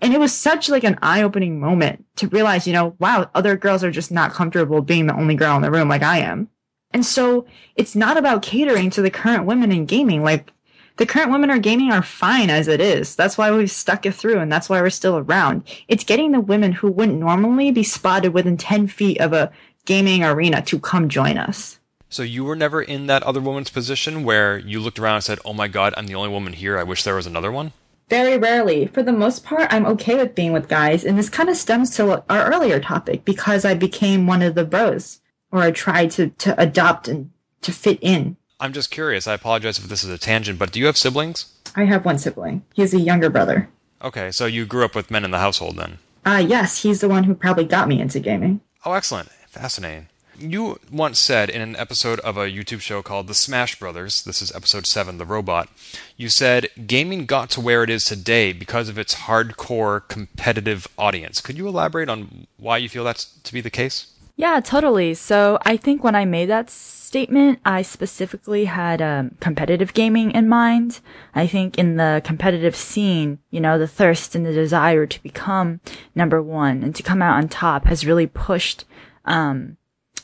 And it was such like an eye opening moment to realize, you know, wow, other girls are just not comfortable being the only girl in the room like I am. And so it's not about catering to the current women in gaming. Like the current women are gaming are fine as it is. That's why we've stuck it through and that's why we're still around. It's getting the women who wouldn't normally be spotted within 10 feet of a gaming arena to come join us. So you were never in that other woman's position where you looked around and said, "Oh my god, I'm the only woman here. I wish there was another one." Very rarely. For the most part, I'm okay with being with guys, and this kind of stems to our earlier topic because I became one of the bros, or I tried to to adopt and to fit in. I'm just curious. I apologize if this is a tangent, but do you have siblings? I have one sibling. He's a younger brother. Okay, so you grew up with men in the household then? Uh, yes, he's the one who probably got me into gaming. Oh, excellent. Fascinating. You once said in an episode of a YouTube show called The Smash Brothers, this is episode 7, The Robot, you said gaming got to where it is today because of its hardcore competitive audience. Could you elaborate on why you feel that's to be the case? Yeah, totally. So I think when I made that statement, I specifically had um, competitive gaming in mind. I think in the competitive scene, you know, the thirst and the desire to become number one and to come out on top has really pushed um,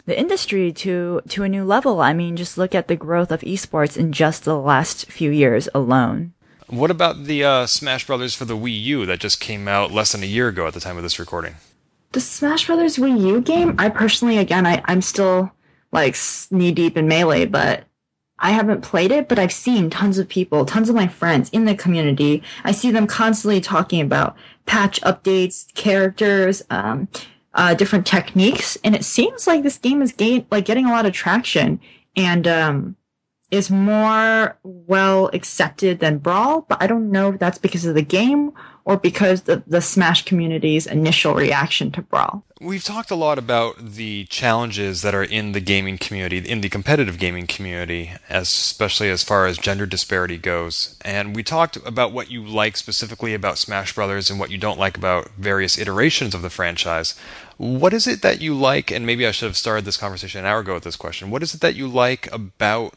the industry to to a new level. I mean, just look at the growth of esports in just the last few years alone. What about the uh, Smash Brothers for the Wii U that just came out less than a year ago at the time of this recording? The Smash Brothers Wii U game, I personally, again, I, I'm still like knee deep in melee, but I haven't played it, but I've seen tons of people, tons of my friends in the community. I see them constantly talking about patch updates, characters, um, uh, different techniques, and it seems like this game is gain- like getting a lot of traction and um, is more well accepted than Brawl. But I don't know if that's because of the game or because the the Smash community's initial reaction to Brawl. We've talked a lot about the challenges that are in the gaming community, in the competitive gaming community, especially as far as gender disparity goes. And we talked about what you like specifically about Smash Brothers and what you don't like about various iterations of the franchise. What is it that you like? And maybe I should have started this conversation an hour ago with this question. What is it that you like about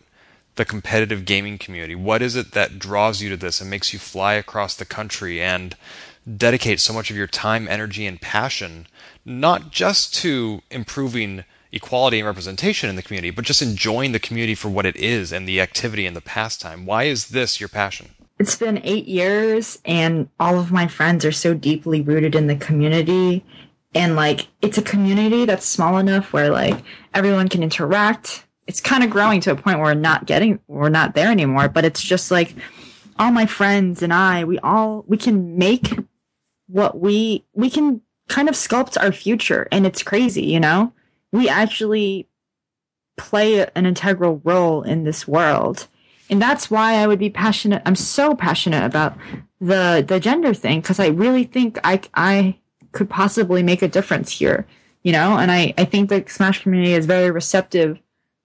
the competitive gaming community? What is it that draws you to this and makes you fly across the country and dedicate so much of your time, energy, and passion not just to improving equality and representation in the community, but just enjoying the community for what it is and the activity and the pastime. Why is this your passion? It's been eight years, and all of my friends are so deeply rooted in the community. And like, it's a community that's small enough where like everyone can interact. It's kind of growing to a point where we're not getting, we're not there anymore, but it's just like all my friends and I, we all, we can make what we, we can kind of sculpt our future. And it's crazy, you know? We actually play an integral role in this world. And that's why I would be passionate. I'm so passionate about the, the gender thing because I really think I, I could possibly make a difference here, you know? And I, I think the Smash community is very receptive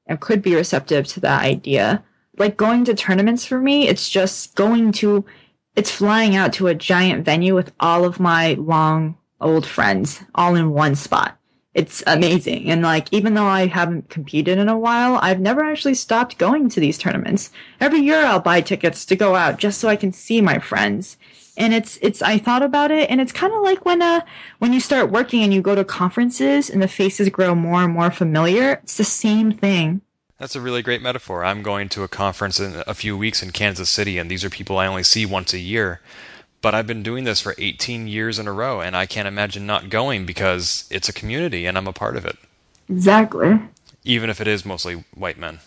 and could be receptive to that idea. Like going to tournaments for me, it's just going to, it's flying out to a giant venue with all of my long old friends all in one spot. It's amazing. And like, even though I haven't competed in a while, I've never actually stopped going to these tournaments. Every year I'll buy tickets to go out just so I can see my friends. And it's, it's, I thought about it and it's kind of like when, uh, when you start working and you go to conferences and the faces grow more and more familiar. It's the same thing. That's a really great metaphor. I'm going to a conference in a few weeks in Kansas City, and these are people I only see once a year but I've been doing this for 18 years in a row, and I can't imagine not going because it's a community and I'm a part of it. Exactly. Even if it is mostly white men.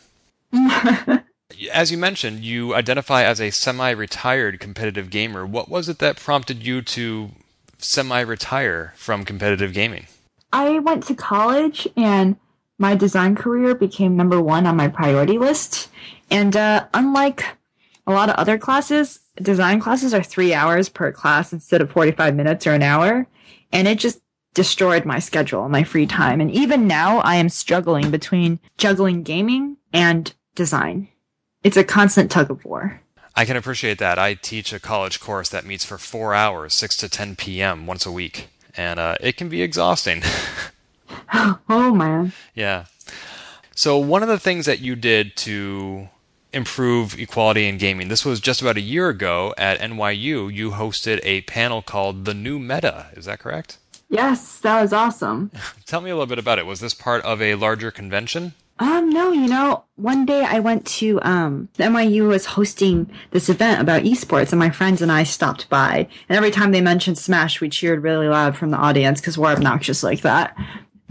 (laughs) as you mentioned, you identify as a semi retired competitive gamer. What was it that prompted you to semi retire from competitive gaming? I went to college and my design career became number one on my priority list. And uh, unlike a lot of other classes, design classes are three hours per class instead of 45 minutes or an hour. And it just destroyed my schedule, my free time. And even now I am struggling between juggling gaming and design. It's a constant tug of war. I can appreciate that. I teach a college course that meets for four hours, 6 to 10 p.m. once a week. And uh, it can be exhausting. (laughs) (laughs) oh, man. Yeah. So, one of the things that you did to improve equality in gaming. This was just about a year ago at NYU. You hosted a panel called The New Meta. Is that correct? Yes, that was awesome. (laughs) Tell me a little bit about it. Was this part of a larger convention? Um, no, you know, one day I went to, um, NYU was hosting this event about esports and my friends and I stopped by. And every time they mentioned Smash, we cheered really loud from the audience because we're obnoxious like that.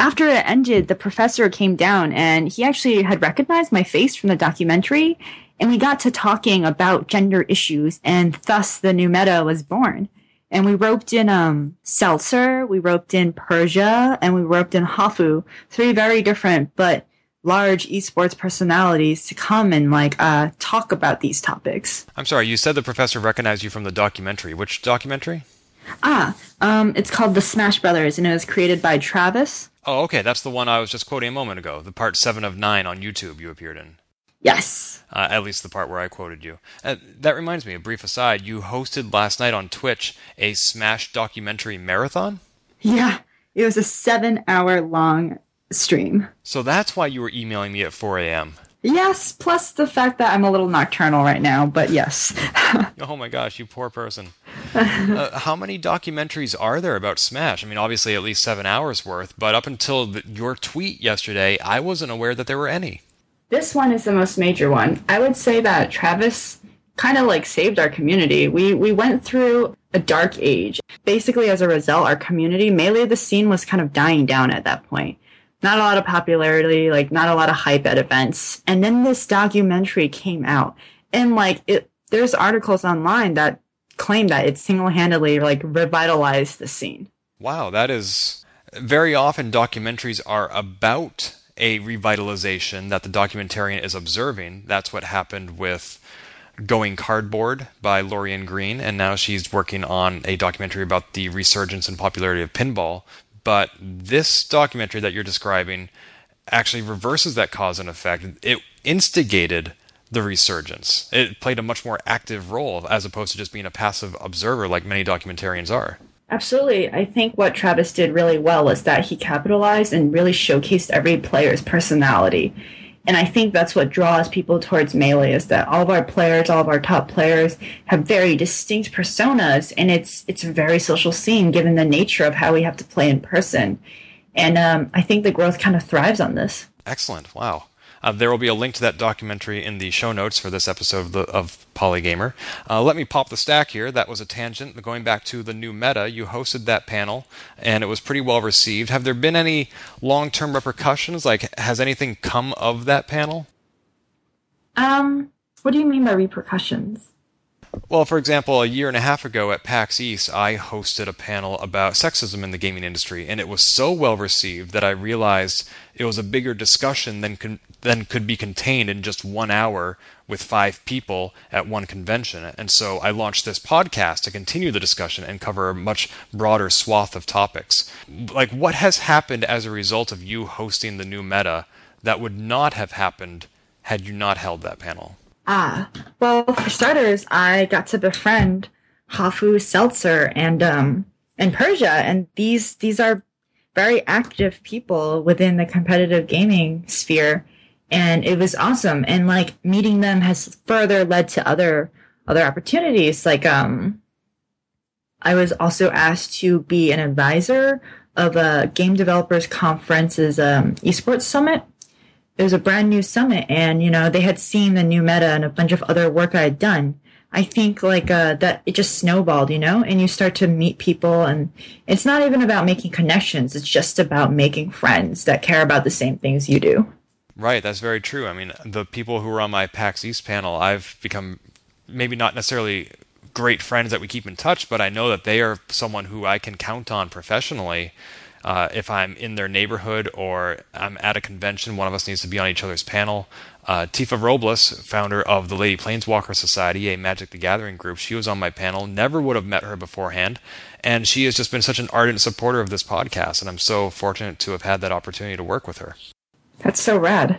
After it ended, the professor came down and he actually had recognized my face from the documentary and we got to talking about gender issues and thus the new meta was born. And we roped in um Seltzer, we roped in Persia, and we roped in Hafu, three very different but large esports personalities to come and like uh talk about these topics. I'm sorry, you said the professor recognized you from the documentary. Which documentary? Ah, um it's called The Smash Brothers and it was created by Travis. Oh, okay, that's the one I was just quoting a moment ago. The part 7 of 9 on YouTube you appeared in. Yes. Uh, at least the part where I quoted you. Uh, that reminds me, a brief aside, you hosted last night on Twitch a Smash documentary marathon? Yeah. It was a seven hour long stream. So that's why you were emailing me at 4 a.m. Yes, plus the fact that I'm a little nocturnal right now, but yes. (laughs) oh my gosh, you poor person. uh, how many documentaries are there about Smash? I mean, obviously at least seven hours worth, but up until the, your tweet yesterday, I wasn't aware that there were any. This one is the most major one. I would say that Travis kind of like saved our community. We we went through a dark age. Basically, as a result, our community, Melee, the scene was kind of dying down at that point. Not a lot of popularity, like not a lot of hype at events. And then this documentary came out, and like it, there's articles online that claim that it single-handedly like revitalized the scene. Wow, that is very often documentaries are about a revitalization that the documentarian is observing. That's what happened with Going Cardboard by Lorien Green, and now she's working on a documentary about the resurgence and popularity of pinball. But this documentary that you're describing actually reverses that cause and effect. It instigated the resurgence. It played a much more active role as opposed to just being a passive observer like many documentarians are. Absolutely. I think what Travis did really well was that he capitalized and really showcased every player's personality. And I think that's what draws people towards Melee is that all of our players, all of our top players have very distinct personas and it's it's a very social scene given the nature of how we have to play in person. And um, I think the growth kind of thrives on this. Excellent. Wow. Uh, there will be a link to that documentary in the show notes for this episode of, the, of Polygamer. Uh, let me pop the stack here. That was a tangent. Going back to the new meta, you hosted that panel, and it was pretty well received. Have there been any long term repercussions? Like, has anything come of that panel? Um, what do you mean by repercussions? Well, for example, a year and a half ago at PAX East, I hosted a panel about sexism in the gaming industry, and it was so well received that I realized it was a bigger discussion than con- than could be contained in just one hour with five people at one convention. And so I launched this podcast to continue the discussion and cover a much broader swath of topics. Like, what has happened as a result of you hosting the new meta that would not have happened had you not held that panel? Ah, well, for starters, I got to befriend Hafu Seltzer and um and Persia, and these these are very active people within the competitive gaming sphere, and it was awesome. And like meeting them has further led to other other opportunities. Like um, I was also asked to be an advisor of a game developers conference's um, esports summit it was a brand new summit and you know they had seen the new meta and a bunch of other work i had done. I think like uh, that it just snowballed you know and you start to meet people and it's not even about making connections. It's just about making friends that care about the same things you do. Right. That's very true. I mean the people who were on my pax east panel i've become maybe not necessarily great friends that we keep in touch but i know that they are someone who i can count on professionally uh, if I'm in their neighborhood or I'm at a convention, one of us needs to be on each other's panel. Uh, Tifa Robles, founder of the Lady Planeswalker Society, a Magic the Gathering group, she was on my panel. Never would have met her beforehand. And she has just been such an ardent supporter of this podcast. And I'm so fortunate to have had that opportunity to work with her. That's so rad.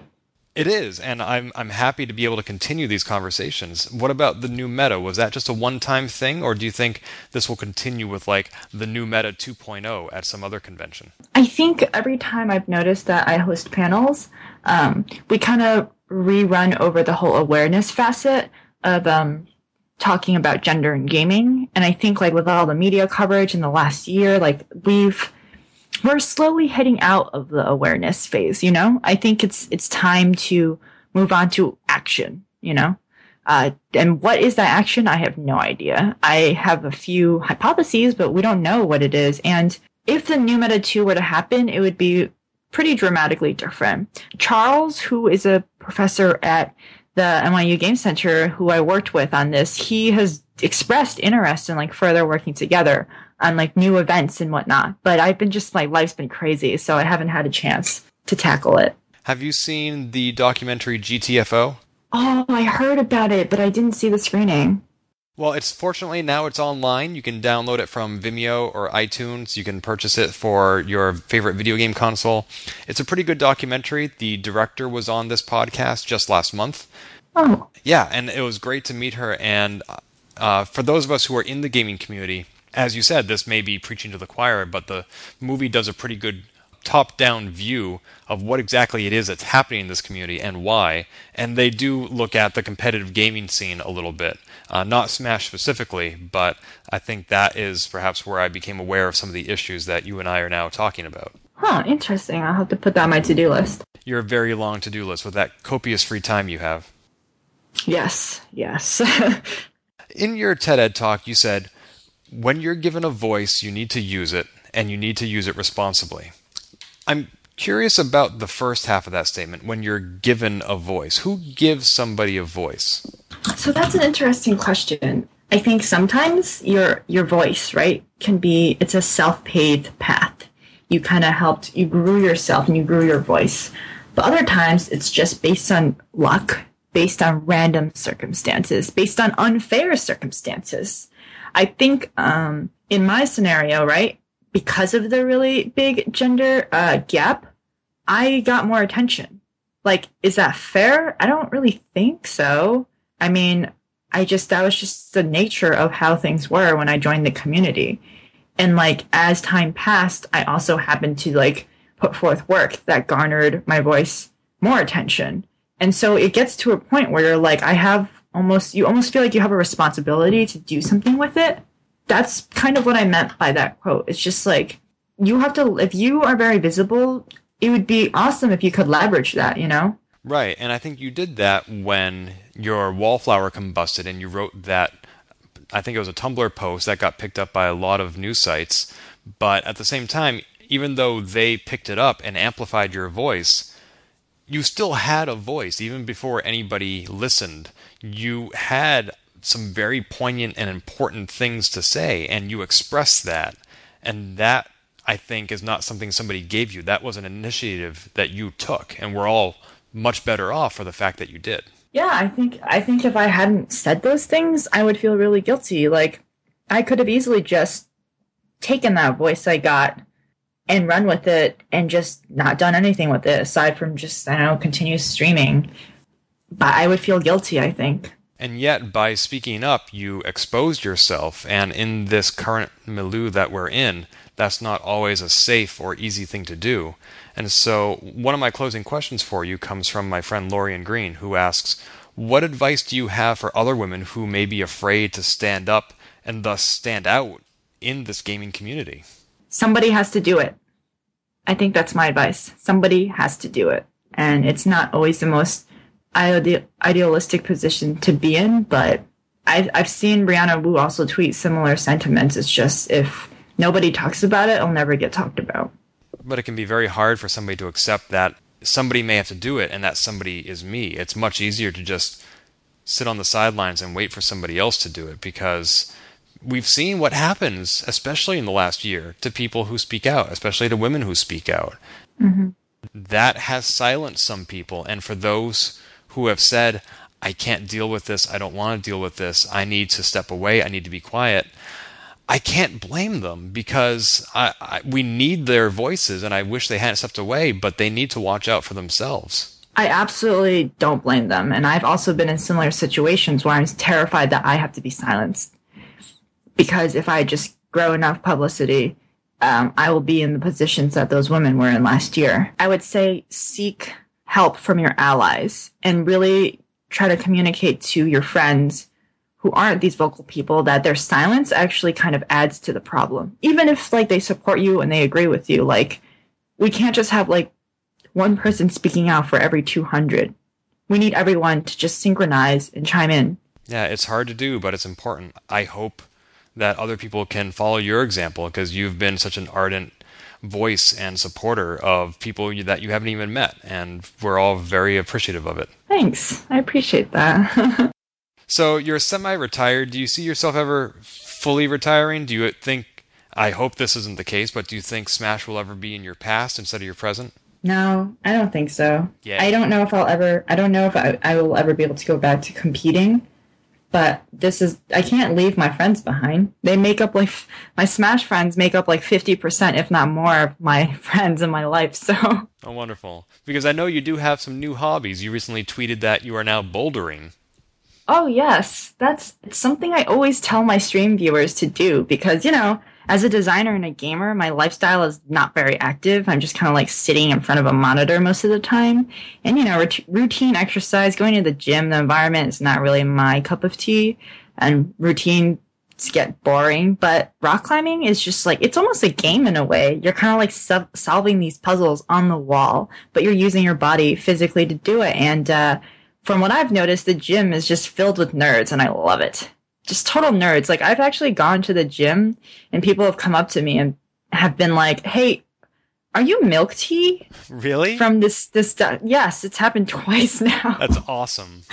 It is, and I'm I'm happy to be able to continue these conversations. What about the new meta? Was that just a one-time thing, or do you think this will continue with like the new meta 2.0 at some other convention? I think every time I've noticed that I host panels, um, we kind of rerun over the whole awareness facet of um, talking about gender and gaming. And I think like with all the media coverage in the last year, like we've we're slowly heading out of the awareness phase, you know? I think it's it's time to move on to action, you know? Uh, and what is that action? I have no idea. I have a few hypotheses, but we don't know what it is. And if the new meta 2 were to happen, it would be pretty dramatically different. Charles, who is a professor at the NYU Game Center, who I worked with on this, he has expressed interest in like further working together on like new events and whatnot. But I've been just my life's been crazy, so I haven't had a chance to tackle it. Have you seen the documentary GTFO? Oh, I heard about it, but I didn't see the screening. Well, it's fortunately now it's online. You can download it from Vimeo or iTunes. You can purchase it for your favorite video game console. It's a pretty good documentary. The director was on this podcast just last month. Oh. Yeah, and it was great to meet her. And uh, for those of us who are in the gaming community, as you said, this may be preaching to the choir, but the movie does a pretty good top down view of what exactly it is that's happening in this community and why. And they do look at the competitive gaming scene a little bit. Uh, not Smash specifically, but I think that is perhaps where I became aware of some of the issues that you and I are now talking about. Huh, interesting. I'll have to put that on my to do list. Your very long to do list with that copious free time you have. Yes, yes. (laughs) in your TED Ed talk, you said, when you're given a voice, you need to use it, and you need to use it responsibly. I'm curious about the first half of that statement when you're given a voice. Who gives somebody a voice? So that's an interesting question. I think sometimes your your voice, right, can be it's a self-paved path. You kind of helped you grew yourself and you grew your voice. But other times it's just based on luck, based on random circumstances, based on unfair circumstances. I think um, in my scenario, right, because of the really big gender uh, gap, I got more attention. Like, is that fair? I don't really think so. I mean, I just, that was just the nature of how things were when I joined the community. And like, as time passed, I also happened to like put forth work that garnered my voice more attention. And so it gets to a point where you're like, I have almost, you almost feel like you have a responsibility to do something with it that's kind of what I meant by that quote. It's just like you have to if you are very visible, it would be awesome if you could leverage that, you know? Right, and I think you did that when your wallflower combusted and you wrote that I think it was a Tumblr post that got picked up by a lot of news sites, but at the same time, even though they picked it up and amplified your voice, you still had a voice even before anybody listened. You had some very poignant and important things to say, and you expressed that. And that, I think, is not something somebody gave you. That was an initiative that you took, and we're all much better off for the fact that you did. Yeah, I think I think if I hadn't said those things, I would feel really guilty. Like I could have easily just taken that voice I got and run with it and just not done anything with it aside from just I don't know continue streaming. But I would feel guilty, I think. And yet, by speaking up, you exposed yourself. And in this current milieu that we're in, that's not always a safe or easy thing to do. And so, one of my closing questions for you comes from my friend Lorien Green, who asks, What advice do you have for other women who may be afraid to stand up and thus stand out in this gaming community? Somebody has to do it. I think that's my advice. Somebody has to do it. And it's not always the most ide- idealistic position to be in, but I've, I've seen Brianna Wu also tweet similar sentiments. It's just if nobody talks about it, it'll never get talked about. But it can be very hard for somebody to accept that somebody may have to do it and that somebody is me. It's much easier to just sit on the sidelines and wait for somebody else to do it because we've seen what happens, especially in the last year, to people who speak out, especially to women who speak out. Mm-hmm. That has silenced some people. And for those who have said, I can't deal with this, I don't want to deal with this, I need to step away, I need to be quiet. I can't blame them because I, I, we need their voices, and I wish they hadn't stepped away, but they need to watch out for themselves. I absolutely don't blame them. And I've also been in similar situations where I'm terrified that I have to be silenced. Because if I just grow enough publicity, um, I will be in the positions that those women were in last year. I would say seek help from your allies and really try to communicate to your friends who aren't these vocal people that their silence actually kind of adds to the problem. Even if like they support you and they agree with you, like we can't just have like one person speaking out for every 200. We need everyone to just synchronize and chime in. Yeah, it's hard to do, but it's important. I hope that other people can follow your example because you've been such an ardent voice and supporter of people that you haven't even met, and we're all very appreciative of it. Thanks. I appreciate that. (laughs) so you're semi-retired. Do you see yourself ever fully retiring? Do you think? I hope this isn't the case, but do you think Smash will ever be in your past instead of your present? No, I don't think so. Yeah. I don't know if I'll ever. I don't know if I, I will ever be able to go back to competing. But this is. I can't leave my friends behind. They make up like my Smash friends make up like fifty percent, if not more, of my (laughs) friends in my life. So. Oh, wonderful! Because I know you do have some new hobbies. You recently tweeted that you are now bouldering. Oh yes, that's something I always tell my stream viewers to do because you know as a designer and a gamer, my lifestyle is not very active. I'm just kind of like sitting in front of a monitor most of the time. And, you know, routine exercise, going to the gym, the environment is not really my cup of tea. And routine get boring, but rock climbing is just like, it's almost a game in a way. You're kind of like solving these puzzles on the wall, but you're using your body physically to do it. And, uh, from what I've noticed, the gym is just filled with nerds and I love it just total nerds. Like I've actually gone to the gym and people have come up to me and have been like, "Hey, are you milk tea?" Really? From this this stuff? Yes, it's happened (laughs) twice now. That's awesome.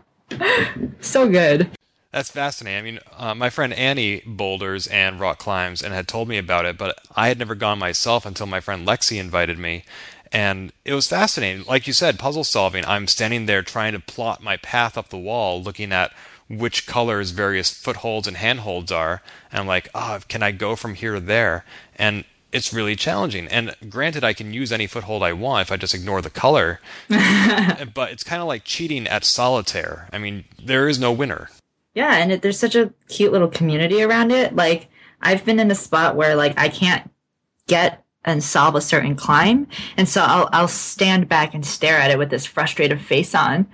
(laughs) so good. That's fascinating. I mean, uh, my friend Annie boulders and rock climbs and had told me about it, but I had never gone myself until my friend Lexi invited me. And it was fascinating. Like you said, puzzle solving. I'm standing there trying to plot my path up the wall, looking at which colors various footholds and handholds are. And I'm like, oh, can I go from here to there? And it's really challenging. And granted, I can use any foothold I want if I just ignore the color. (laughs) but it's kind of like cheating at solitaire. I mean, there is no winner. Yeah, and it, there's such a cute little community around it. Like, I've been in a spot where like I can't get and solve a certain climb, and so I'll I'll stand back and stare at it with this frustrated face on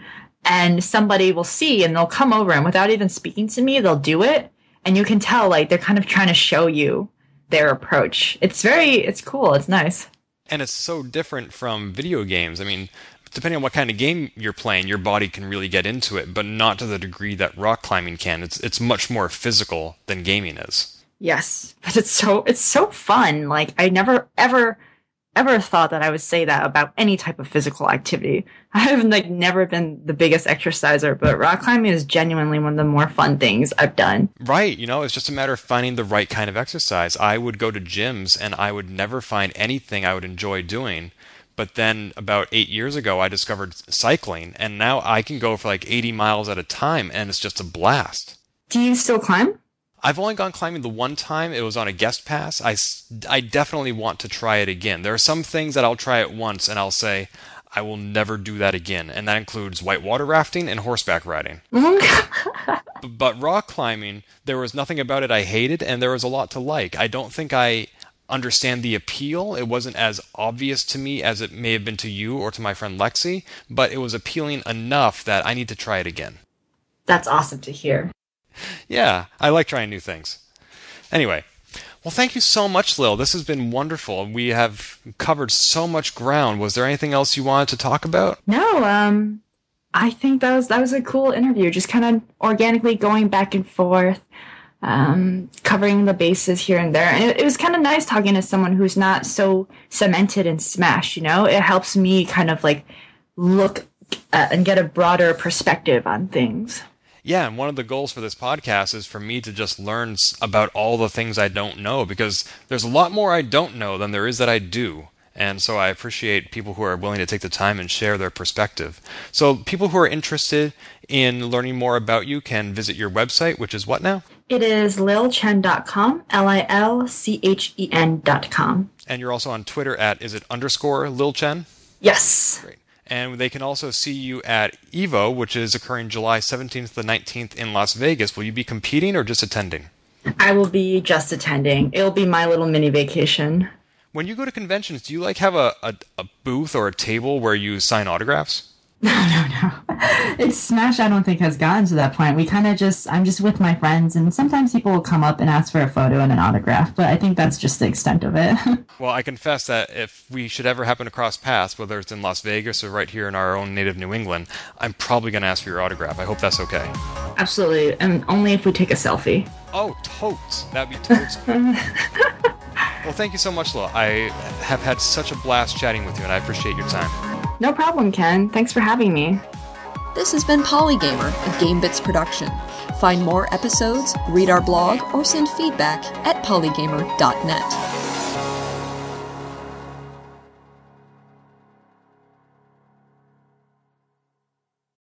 and somebody will see and they'll come over and without even speaking to me, they'll do it. And you can tell like they're kind of trying to show you their approach. It's very, it's cool. It's nice. And it's so different from video games. I mean, depending on what kind of game you're playing, your body can really get into it, but not to the degree that rock climbing can. It's it's much more physical than gaming is. Yes, but it's so it's so fun. Like I never ever ever thought that I would say that about any type of physical activity. (laughs) I have like never been the biggest exerciser, but rock climbing is genuinely one of the more fun things I've done. Right, you know, it's just a matter of finding the right kind of exercise. I would go to gyms and I would never find anything I would enjoy doing. But then about eight years ago, I discovered cycling, and now I can go for like 80 miles at a time, and it's just a blast. Do you still climb? I've only gone climbing the one time. It was on a guest pass. I, I definitely want to try it again. There are some things that I'll try it once and I'll say, I will never do that again. And that includes whitewater rafting and horseback riding. (laughs) but rock climbing, there was nothing about it I hated and there was a lot to like. I don't think I understand the appeal. It wasn't as obvious to me as it may have been to you or to my friend Lexi, but it was appealing enough that I need to try it again. That's awesome to hear (laughs) yeah, I like trying new things. Anyway, well, thank you so much, Lil. This has been wonderful. We have covered so much ground. Was there anything else you wanted to talk about? No, um, I think that was that was a cool interview. Just kind of organically going back and forth, um, covering the bases here and there. And it, it was kind of nice talking to someone who's not so cemented in Smash. You know, it helps me kind of like look uh, and get a broader perspective on things. Yeah, and one of the goals for this podcast is for me to just learn about all the things I don't know because there's a lot more I don't know than there is that I do. And so I appreciate people who are willing to take the time and share their perspective. So people who are interested in learning more about you can visit your website, which is what now? It is lilchen.com, L-I-L-C-H-E-N.com. And you're also on Twitter at, is it underscore lilchen? Yes. Great. And they can also see you at EVO, which is occurring July 17th to 19th in Las Vegas. Will you be competing or just attending? I will be just attending. It'll be my little mini vacation. When you go to conventions, do you like have a, a, a booth or a table where you sign autographs? (laughs) No, no, no. It's Smash. I don't think has gotten to that point. We kind of just, I'm just with my friends, and sometimes people will come up and ask for a photo and an autograph, but I think that's just the extent of it. (laughs) well, I confess that if we should ever happen to cross paths, whether it's in Las Vegas or right here in our own native New England, I'm probably going to ask for your autograph. I hope that's okay. Absolutely, and only if we take a selfie. Oh, totes. That'd be totes. (laughs) well, thank you so much, Lo. I have had such a blast chatting with you, and I appreciate your time. No problem, Ken. Thanks for having me. This has been Polygamer, a GameBits production. Find more episodes, read our blog, or send feedback at polygamer.net.